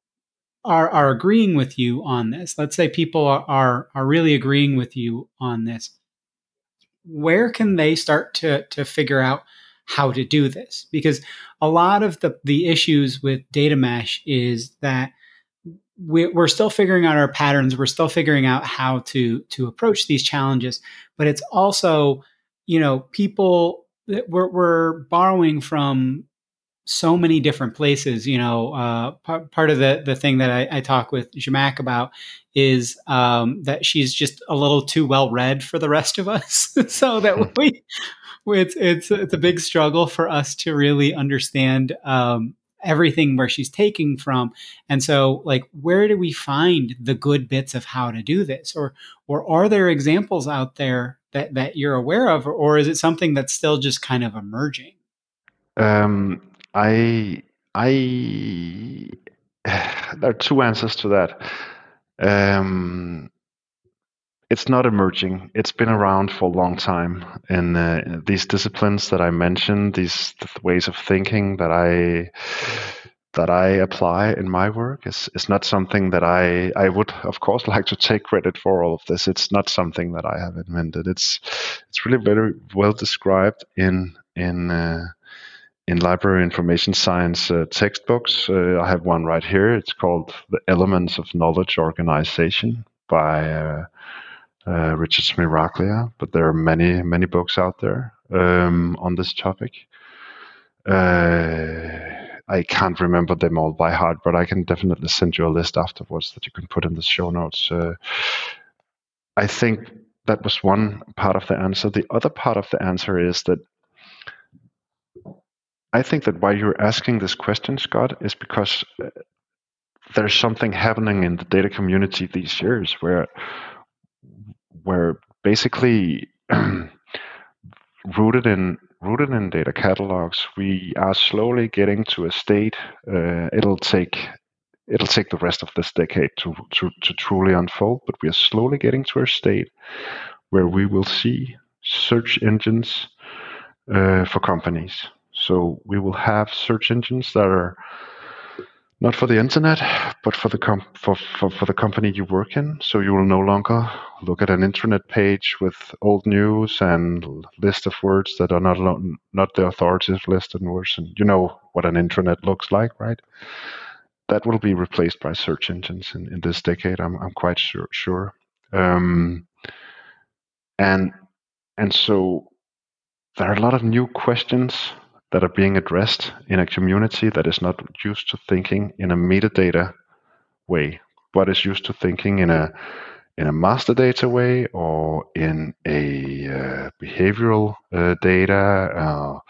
are are agreeing with you on this let's say people are, are are really agreeing with you on this where can they start to to figure out how to do this because a lot of the the issues with data mesh is that we, we're still figuring out our patterns we're still figuring out how to to approach these challenges but it's also you know people we're, we're borrowing from so many different places. You know, uh, part, part of the the thing that I, I talk with Zhamak about is um, that she's just a little too well read for the rest of us, so that hmm. we. It's it's it's a big struggle for us to really understand um, everything where she's taking from. And so like where do we find the good bits of how to do this? Or or are there examples out there that that you're aware of or, is it something that's still just kind of emerging? Um, i i there are two answers to that. Um, it's not emerging. It's been around for a long time. And uh, these disciplines that I mentioned, these ways of thinking that I that I apply in my work is, is not something that I I would of course like to take credit for all of this. It's not something that I have invented. It's it's really very well described in in uh, in library information science uh, textbooks. Uh, I have one right here. It's called The Elements of Knowledge Organization by uh, uh, Richard Smiraglia, but there are many, many books out there um, on this topic. Uh, I can't remember them all by heart, but I can definitely send you a list afterwards that you can put in the show notes. Uh, I think that was one part of the answer. The other part of the answer is that I think that why you're asking this question, Scott, is because uh, there's something happening in the data community these years where where basically rooted in rooted in data catalogs, we are slowly getting to a state. Uh, it'll take it'll take the rest of this decade to, to to truly unfold, but we are slowly getting to a state where we will see search engines uh, for companies. So we will have search engines that are not for the internet, but for the com- for, for, for the company you work in. So you will no longer look at an internet page with old news and list of words that are not lo- not the authoritative list of words. And you know what an intranet looks like, right? That will be replaced by search engines in, in this decade. I'm I'm quite sure. sure. Um, and and so there are a lot of new questions that are being addressed in a community that is not used to thinking in a metadata way, but is used to thinking in a in a master data way or in a uh, behavioral uh, data, uh,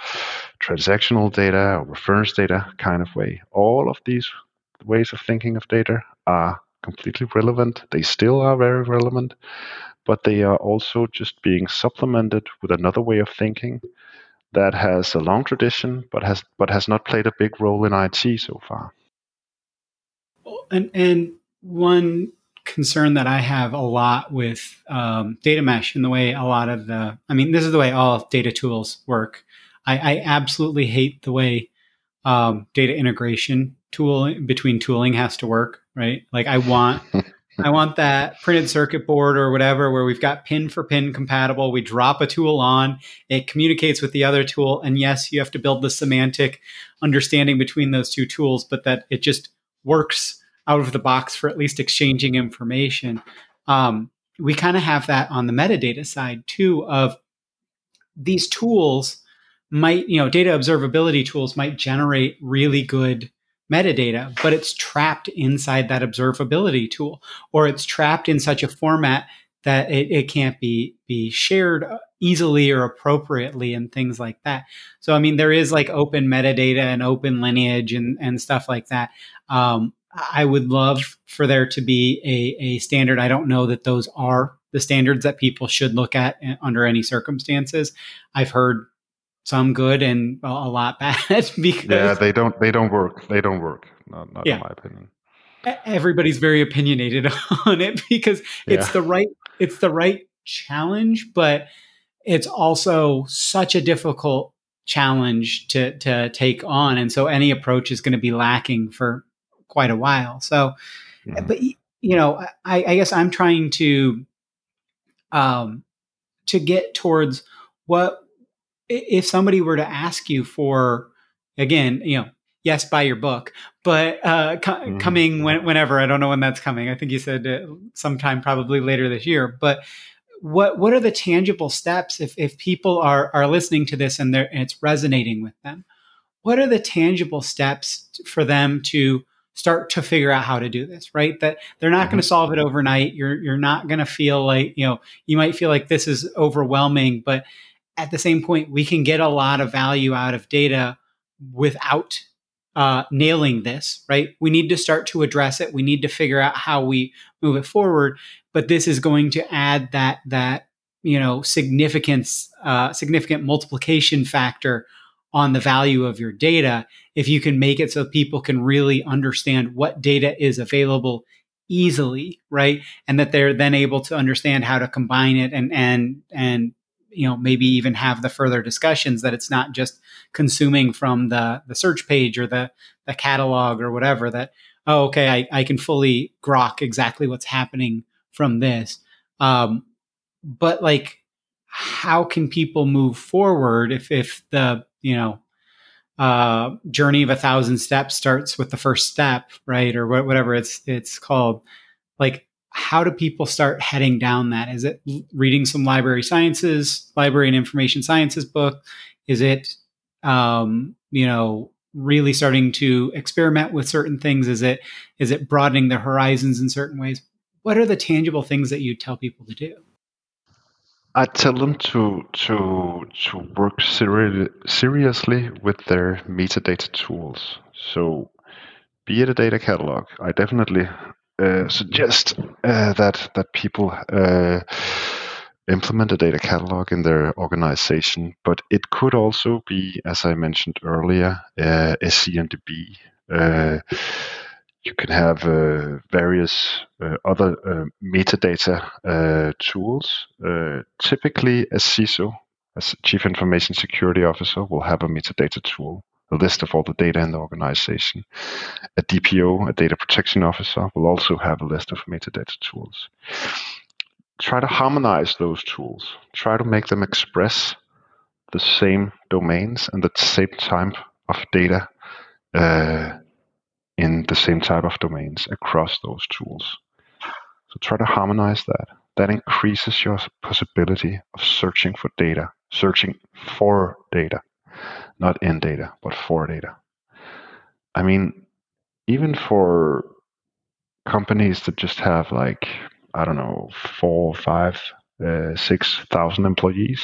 transactional data, or reference data kind of way. All of these ways of thinking of data are completely relevant. They still are very relevant, but they are also just being supplemented with another way of thinking that has a long tradition, but has but has not played a big role in IT so far. And and one concern that I have a lot with um, data mesh and the way a lot of the, I mean, this is the way all data tools work. I, I absolutely hate the way um, data integration tool between tooling has to work. Right? Like I want I want that printed circuit board or whatever where we've got pin for pin compatible. We drop a tool on, it communicates with the other tool. And yes, you have to build the semantic understanding between those two tools, but that it just works out of the box for at least exchanging information. Um, we kind of have that on the metadata side too of these tools might, you know, data observability tools might generate really good metadata, but it's trapped inside that observability tool, or it's trapped in such a format that it, it can't be be shared easily or appropriately and things like that. So I mean there is like open metadata and open lineage and, and stuff like that. Um, I would love for there to be a, a standard. I don't know that those are the standards that people should look at eh, under any circumstances. I've heard some good and a lot bad because yeah they don't they don't work they don't work not, not yeah. in my opinion everybody's very opinionated on it because it's yeah. the right it's the right challenge but it's also such a difficult challenge to to take on and so any approach is going to be lacking for quite a while so mm-hmm. but you know I, I guess i'm trying to um to get towards what if somebody were to ask you for again you know yes buy your book but uh, co- mm-hmm. coming when, whenever i don't know when that's coming i think you said uh, sometime probably later this year but what what are the tangible steps if, if people are are listening to this and they're and it's resonating with them what are the tangible steps for them to start to figure out how to do this right that they're not mm-hmm. going to solve it overnight you're you're not going to feel like you know you might feel like this is overwhelming but at the same point, we can get a lot of value out of data without uh, nailing this, right? We need to start to address it. We need to figure out how we move it forward. But this is going to add that that you know significance, uh, significant multiplication factor on the value of your data if you can make it so people can really understand what data is available easily right and that they're then able to understand how to combine it and and and you know maybe even have the further discussions that it's not just consuming from the the search page or the the catalog or whatever that oh okay i, I can fully grok exactly what's happening from this. Um, but like how can people move forward if if the you know uh, journey of a thousand steps starts with the first step right or whatever it's it's called? Like how do people start heading down that? Is it reading some library sciences, library and information sciences book? Is it, um, you know, really starting to experiment with certain things? Is it is it broadening their horizons in certain ways? What are the tangible things that you tell people to do? I tell them to to to work seri- seriously with their metadata tools. So, be it a data catalog, I definitely uh, suggest uh, that that people uh, implement a data catalog in their organization, but it could also be, as I mentioned earlier, uh, SCMDB. Uh, you can have uh, various other metadata tools. typically, a CISO, as Chief Information Security Officer, will have a metadata tool a list of all the data in the organization. A DPO, a data protection officer, will also have a list of metadata tools. Try to harmonize those tools. Try to make them express the same domains and the same type of data uh, in the same type of domains across those tools. So try to harmonize that. That increases your possibility of searching for data, searching for data not in data, but for data. I mean, even for companies that just have like, I don't know, four, five, uh, six thousand employees,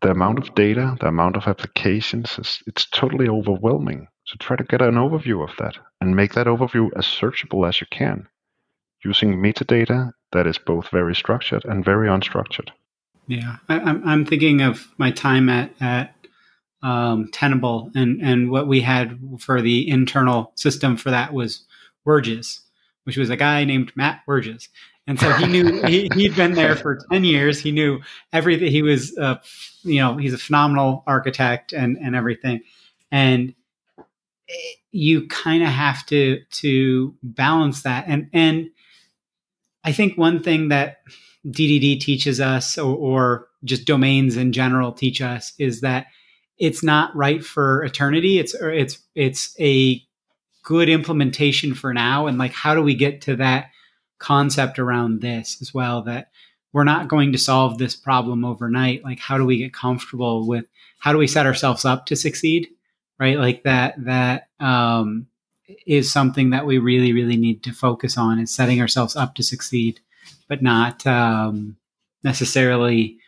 the amount of data, the amount of applications, is, it's totally overwhelming. So try to get an overview of that and make that overview as searchable as you can using metadata that is both very structured and very unstructured. Yeah, I, am I'm thinking of my time at, at um, Tenable, and and what we had for the internal system for that was Wurgis, which was a guy named Matt Wurgis, and so he knew he, he'd been there for ten years. He knew everything. He was, uh, you know, he's a phenomenal architect and and everything, and you kind of have to to balance that and and I think one thing that DDD teaches us, or, or, just domains in general teach us, is that it's not right for eternity. It's it's it's a good implementation for now. And like, how do we get to that concept around this as well? That we're not going to solve this problem overnight. Like, how do we get comfortable with? How do we set ourselves up to succeed? Right, like that. That um, is something that we really, really need to focus on. Is setting ourselves up to succeed, but not um, necessarily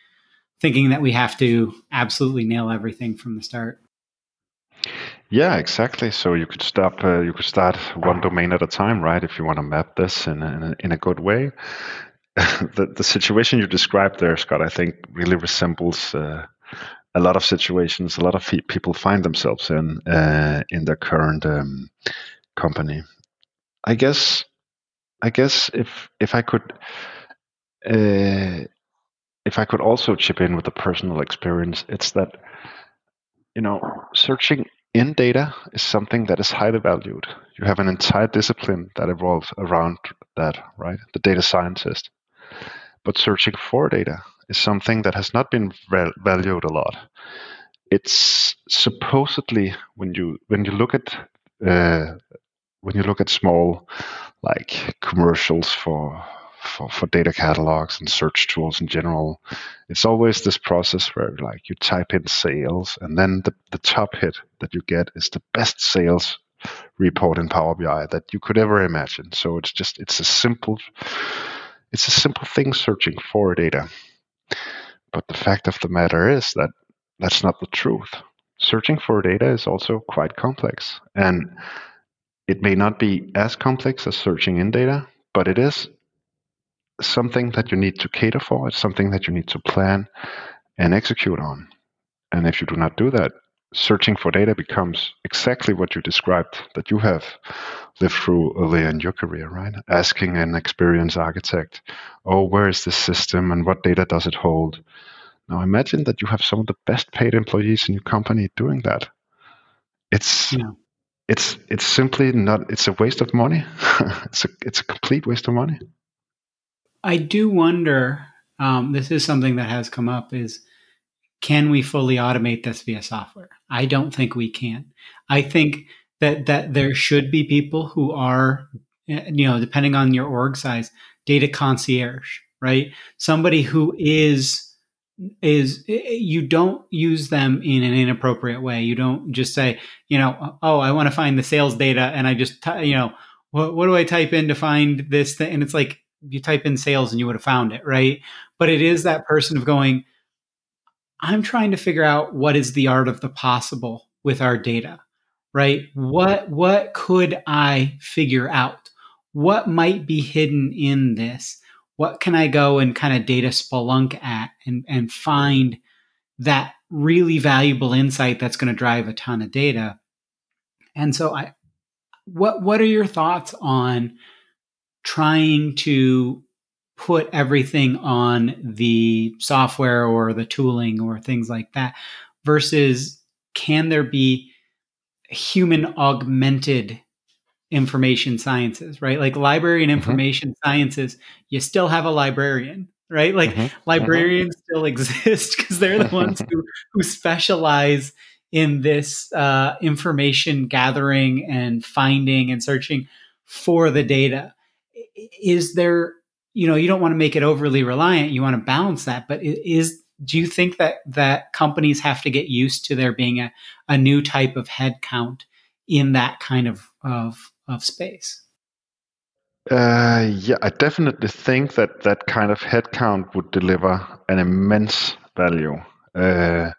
thinking that we have to absolutely nail everything from the start. Yeah, exactly. So you could stop. Uh, you could start one domain at a time, right? If you want to map this in a, in a, good way. the the situation you described there, Scott, I think really resembles uh, a lot of situations a lot of people find themselves in uh, in their current um, company. I guess. I guess if if I could uh, if I could also chip in with a personal experience, it's that you know searching in data is something that is highly valued. You have an entire discipline that evolves around that, right? The data scientist. But searching for data is something that has not been valued a lot. It's supposedly when you when you look at uh, when you look at small like commercials for for, for data catalogs and search tools in general, it's always this process where like you type in sales and then the, the top hit that you get is the best sales report in Power BI that you could ever imagine. So it's just it's a simple it's a simple thing searching for data. But the fact of the matter is that that's not the truth. searching for data is also quite complex. And it may not be as complex as searching in data, but it is something that you need to cater for. It's something that you need to plan and execute on. And if you do not do that, searching for data becomes exactly what you described that you have lived through earlier in your career, right? Asking an experienced architect, oh, where is this system and what data does it hold? Now imagine that you have some of the best paid employees in your company doing that. It's yeah. it's it's simply not it's a waste of money. it's a it's a complete waste of money. I do wonder, um, this is something that has come up is can we fully automate this via software? I don't think we can. I think that that there should be people who are, eh, you know, depending on your org size, data concierge, right? Somebody who is is eh, eh, you don't use them in an inappropriate way. You don't just say, you know, oh, I want to find the sales data, and I just, t- you know, what, what do I type in to find this thing? And it's like you type in sales and you would have found it, right? But it is that person of going, I'm trying to figure out what is the art of the possible with our data, right? What what could I figure out? What might be hidden in this? What can I go and kind of data spelunk at and, and find that really valuable insight that's going to drive a ton of data? And so I what what are your thoughts on trying to put everything on the software or the tooling or things like that versus can there be human augmented information sciences right like library and mm-hmm. information mm-hmm. sciences you still have a librarian right like mm-hmm. mm-hmm. librarians mm-hmm. still exist because they're the ones who who specialize in this uh, information gathering and finding and searching for the data is there you know you don't want to make it overly reliant you want to balance that but is do you think that that companies have to get used to there being a, a new type of headcount in that kind of of, of space? Uh, yeah i definitely think that that kind of headcount would deliver an immense value. Uh,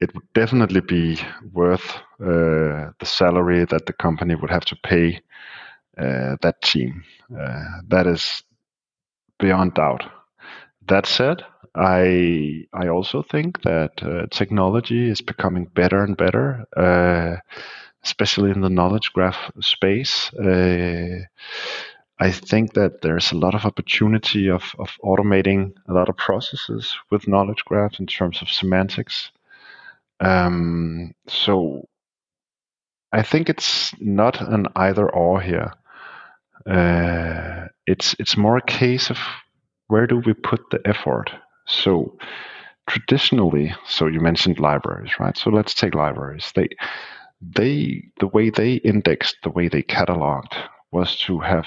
it would definitely be worth uh, the salary that the company would have to pay that team. Uh, that is beyond doubt. That said, I I also think that uh, technology is becoming better and better, uh, especially in the knowledge graph space. Uh, I think that there's a lot of opportunity of, of automating a lot of processes with knowledge graphs in terms of semantics. Um, so I think it's not an either or here. Uh, it's it's more a case of where do we put the effort. So traditionally, so you mentioned libraries, right? So let's take libraries. They they the way they indexed, the way they cataloged was to have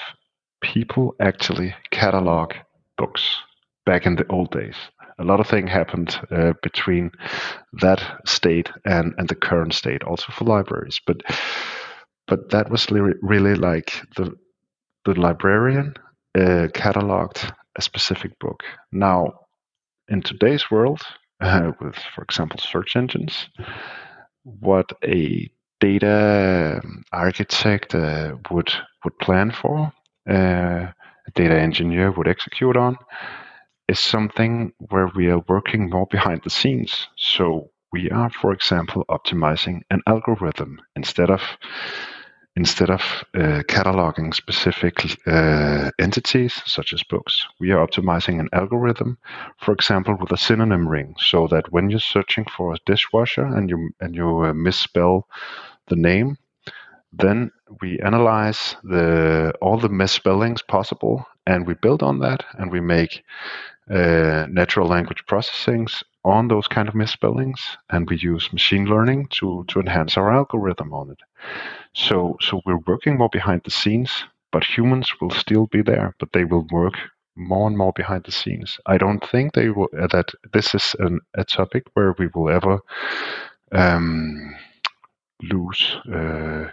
people actually catalog books back in the old days. A lot of things happened uh, between that state and, and the current state, also for libraries. But but that was really like the the librarian uh, cataloged a specific book. Now, in today's world, uh, with, for example, search engines, what a data architect uh, would would plan for, uh, a data engineer would execute on, is something where we are working more behind the scenes. So we are, for example, optimizing an algorithm instead of Instead of uh, cataloging specific uh, entities, such as books, we are optimizing an algorithm, for example, with a synonym ring, so that when you're searching for a dishwasher and you and you uh, misspell the name, then we analyze the all the misspellings possible, and we build on that, and we make uh, natural language processings on those kind of misspellings, and we use machine learning to to enhance our algorithm on it. So so we're working more behind the scenes, but humans will still be there, but they will work more and more behind the scenes. I don't think they will uh, that this is an, a topic where we will ever um, lose uh,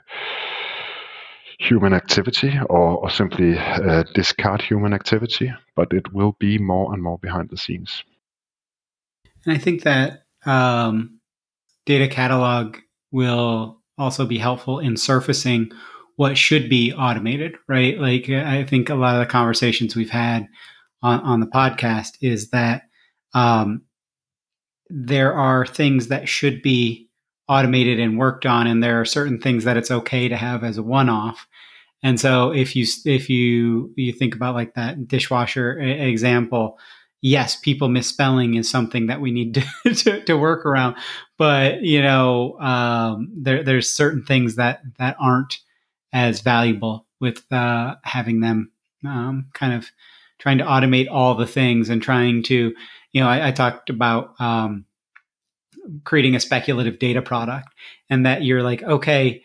human activity or, or simply uh, discard human activity, but it will be more and more behind the scenes. And I think that um, data catalog will also be helpful in surfacing what should be automated, right? Like I think a lot of the conversations we've had on, on the podcast is that um, there are things that should be automated and worked on, and there are certain things that it's okay to have as a one-off. And so if you if you you think about like that dishwasher example, yes, people misspelling is something that we need to, to, to work around. But you know, um, there, there's certain things that that aren't as valuable with uh, having them um, kind of trying to automate all the things and trying to, you know, I, I talked about um, creating a speculative data product, and that you're like, okay,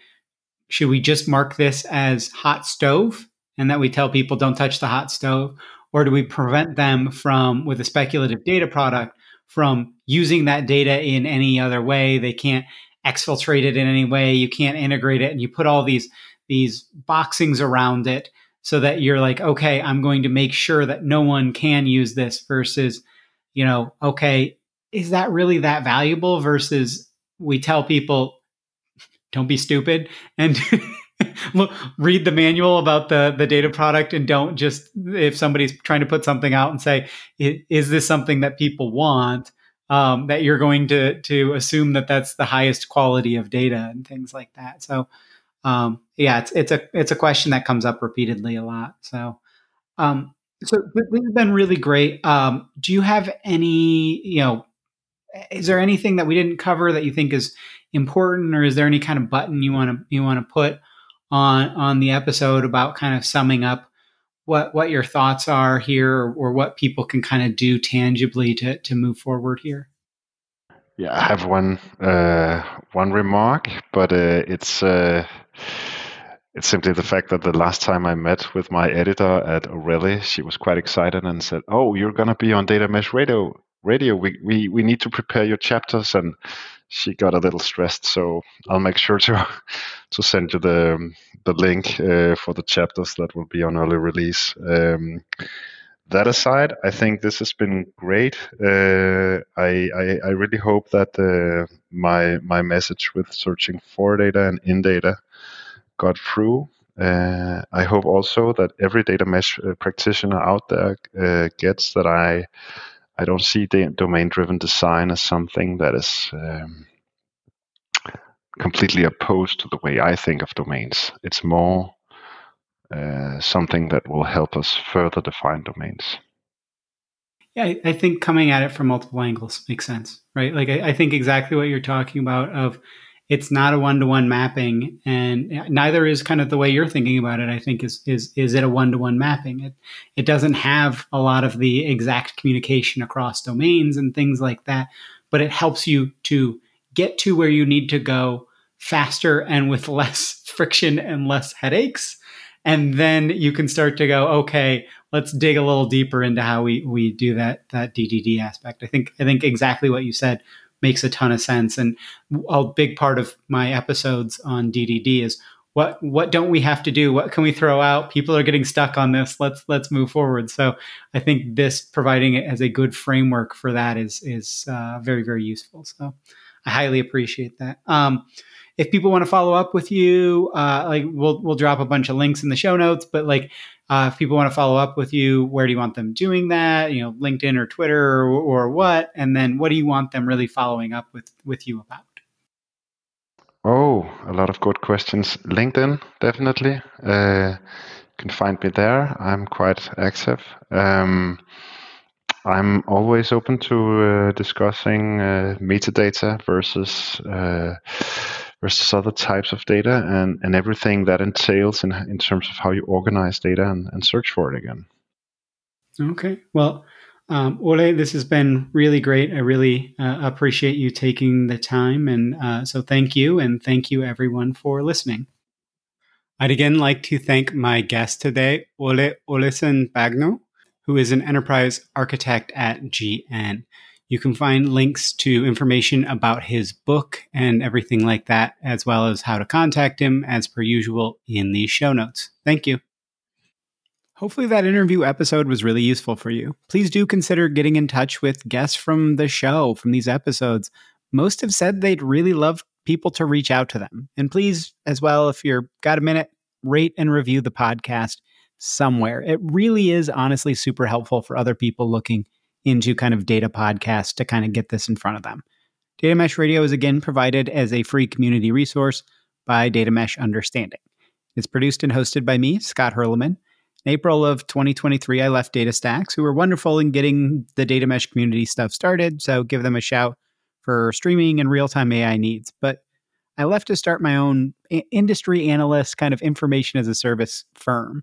should we just mark this as hot stove, and that we tell people don't touch the hot stove, or do we prevent them from with a speculative data product from using that data in any other way? They can't exfiltrate it in any way. You can't integrate it and you put all these these boxings around it so that you're like okay i'm going to make sure that no one can use this versus you know okay is that really that valuable versus we tell people don't be stupid and read the manual about the the data product and don't just if somebody's trying to put something out and say is this something that people want? Um, that you're going to to assume that that's the highest quality of data and things like that. So um, yeah it's it's a it's a question that comes up repeatedly a lot. So um, so this has been really great. Um, do you have any you know is there anything that we didn't cover that you think is important or is there any kind of button you want to you want to put on on the episode about kind of summing up what what your thoughts are here or, what people can kind of do tangibly to to move forward here yeah i have one uh, one remark but uh, it's uh, it's simply the fact that the last time I met with my editor at O'Reilly, she was quite excited and said, "Oh, you're gonna be on Data Mesh Radio. Radio. We we we need to prepare your chapters." And she got a little stressed. So I'll make sure to to send you the the link uh, for the chapters that will be on early release. Um, that aside, I think this has been great. Uh, I, I, I really hope that uh, my my message with searching for data and in data got through. Uh, I hope also that every data mesh uh, practitioner out there uh, gets that I I don't see domain driven design as something that is um, completely opposed to the way I think of domains. It's more uh, something that will help us further define domains. Yeah, I, I think coming at it from multiple angles makes sense, right? Like I, I think exactly what you're talking about of it's not a one-to-one mapping and neither is kind of the way you're thinking about it i think is is is it a one-to-one mapping? It it doesn't have a lot of the exact communication across domains and things like that but it helps you to get to where you need to go faster and with less friction and less headaches and then you can start to go okay let's dig a little deeper into how we we do that that ddd aspect. I think i think exactly what you said makes a ton of sense. And a big part of my episodes on DDD is what what don't we have to do? What can we throw out? People are getting stuck on this. Let's let's move forward. So I think this providing it as a good framework for that is is uh, very very useful. So I highly appreciate that. Um, if people want to follow up with you, uh, like we'll we'll drop a bunch of links in the show notes. But like uh, if people want to follow up with you, where do you want them doing that? You know, LinkedIn or Twitter or, or what? And then what do you want them really following up with with you about? Oh, a lot of good questions. LinkedIn, definitely. Uh, you can find me there. I'm quite active. Um, I'm always open to uh, discussing uh, metadata versus uh, versus other types of data and, and everything that entails in, in terms of how you organize data and, and search for it again. Okay. Well, um, Ole, this has been really great. I really uh, appreciate you taking the time. And uh, so thank you. And thank you, everyone, for listening. I'd again like to thank my guest today, Ole Olesen Bagneux, who is an enterprise architect at GN. You can find links to information about his book and everything like that, as well as how to contact him as per usual in the show notes. Thank you. Hopefully, that interview episode was really useful for you. Please do consider getting in touch with guests from the show, from these episodes, most have said they'd really love people to reach out to them. And please, as well, if you're got a minute, rate and review the podcast somewhere. It really is honestly super helpful for other people looking into kind of data podcasts to kind of get this in front of them. Data Mesh Radio is again provided as a free community resource by Data Mesh Understanding. It's produced and hosted by me, Scott Hirleman. In April of 2023, I left DataStax, who were wonderful in getting the Data Mesh community stuff started, so give them a shout for streaming and real time AI needs. But I left to start my own industry analyst kind of information as a service firm.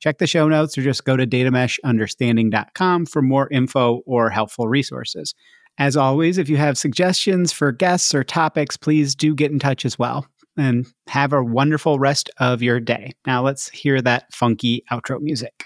Check the show notes or just go to datameshunderstanding.com for more info or helpful resources. As always, if you have suggestions for guests or topics, please do get in touch as well. And have a wonderful rest of your day. Now let's hear that funky outro music.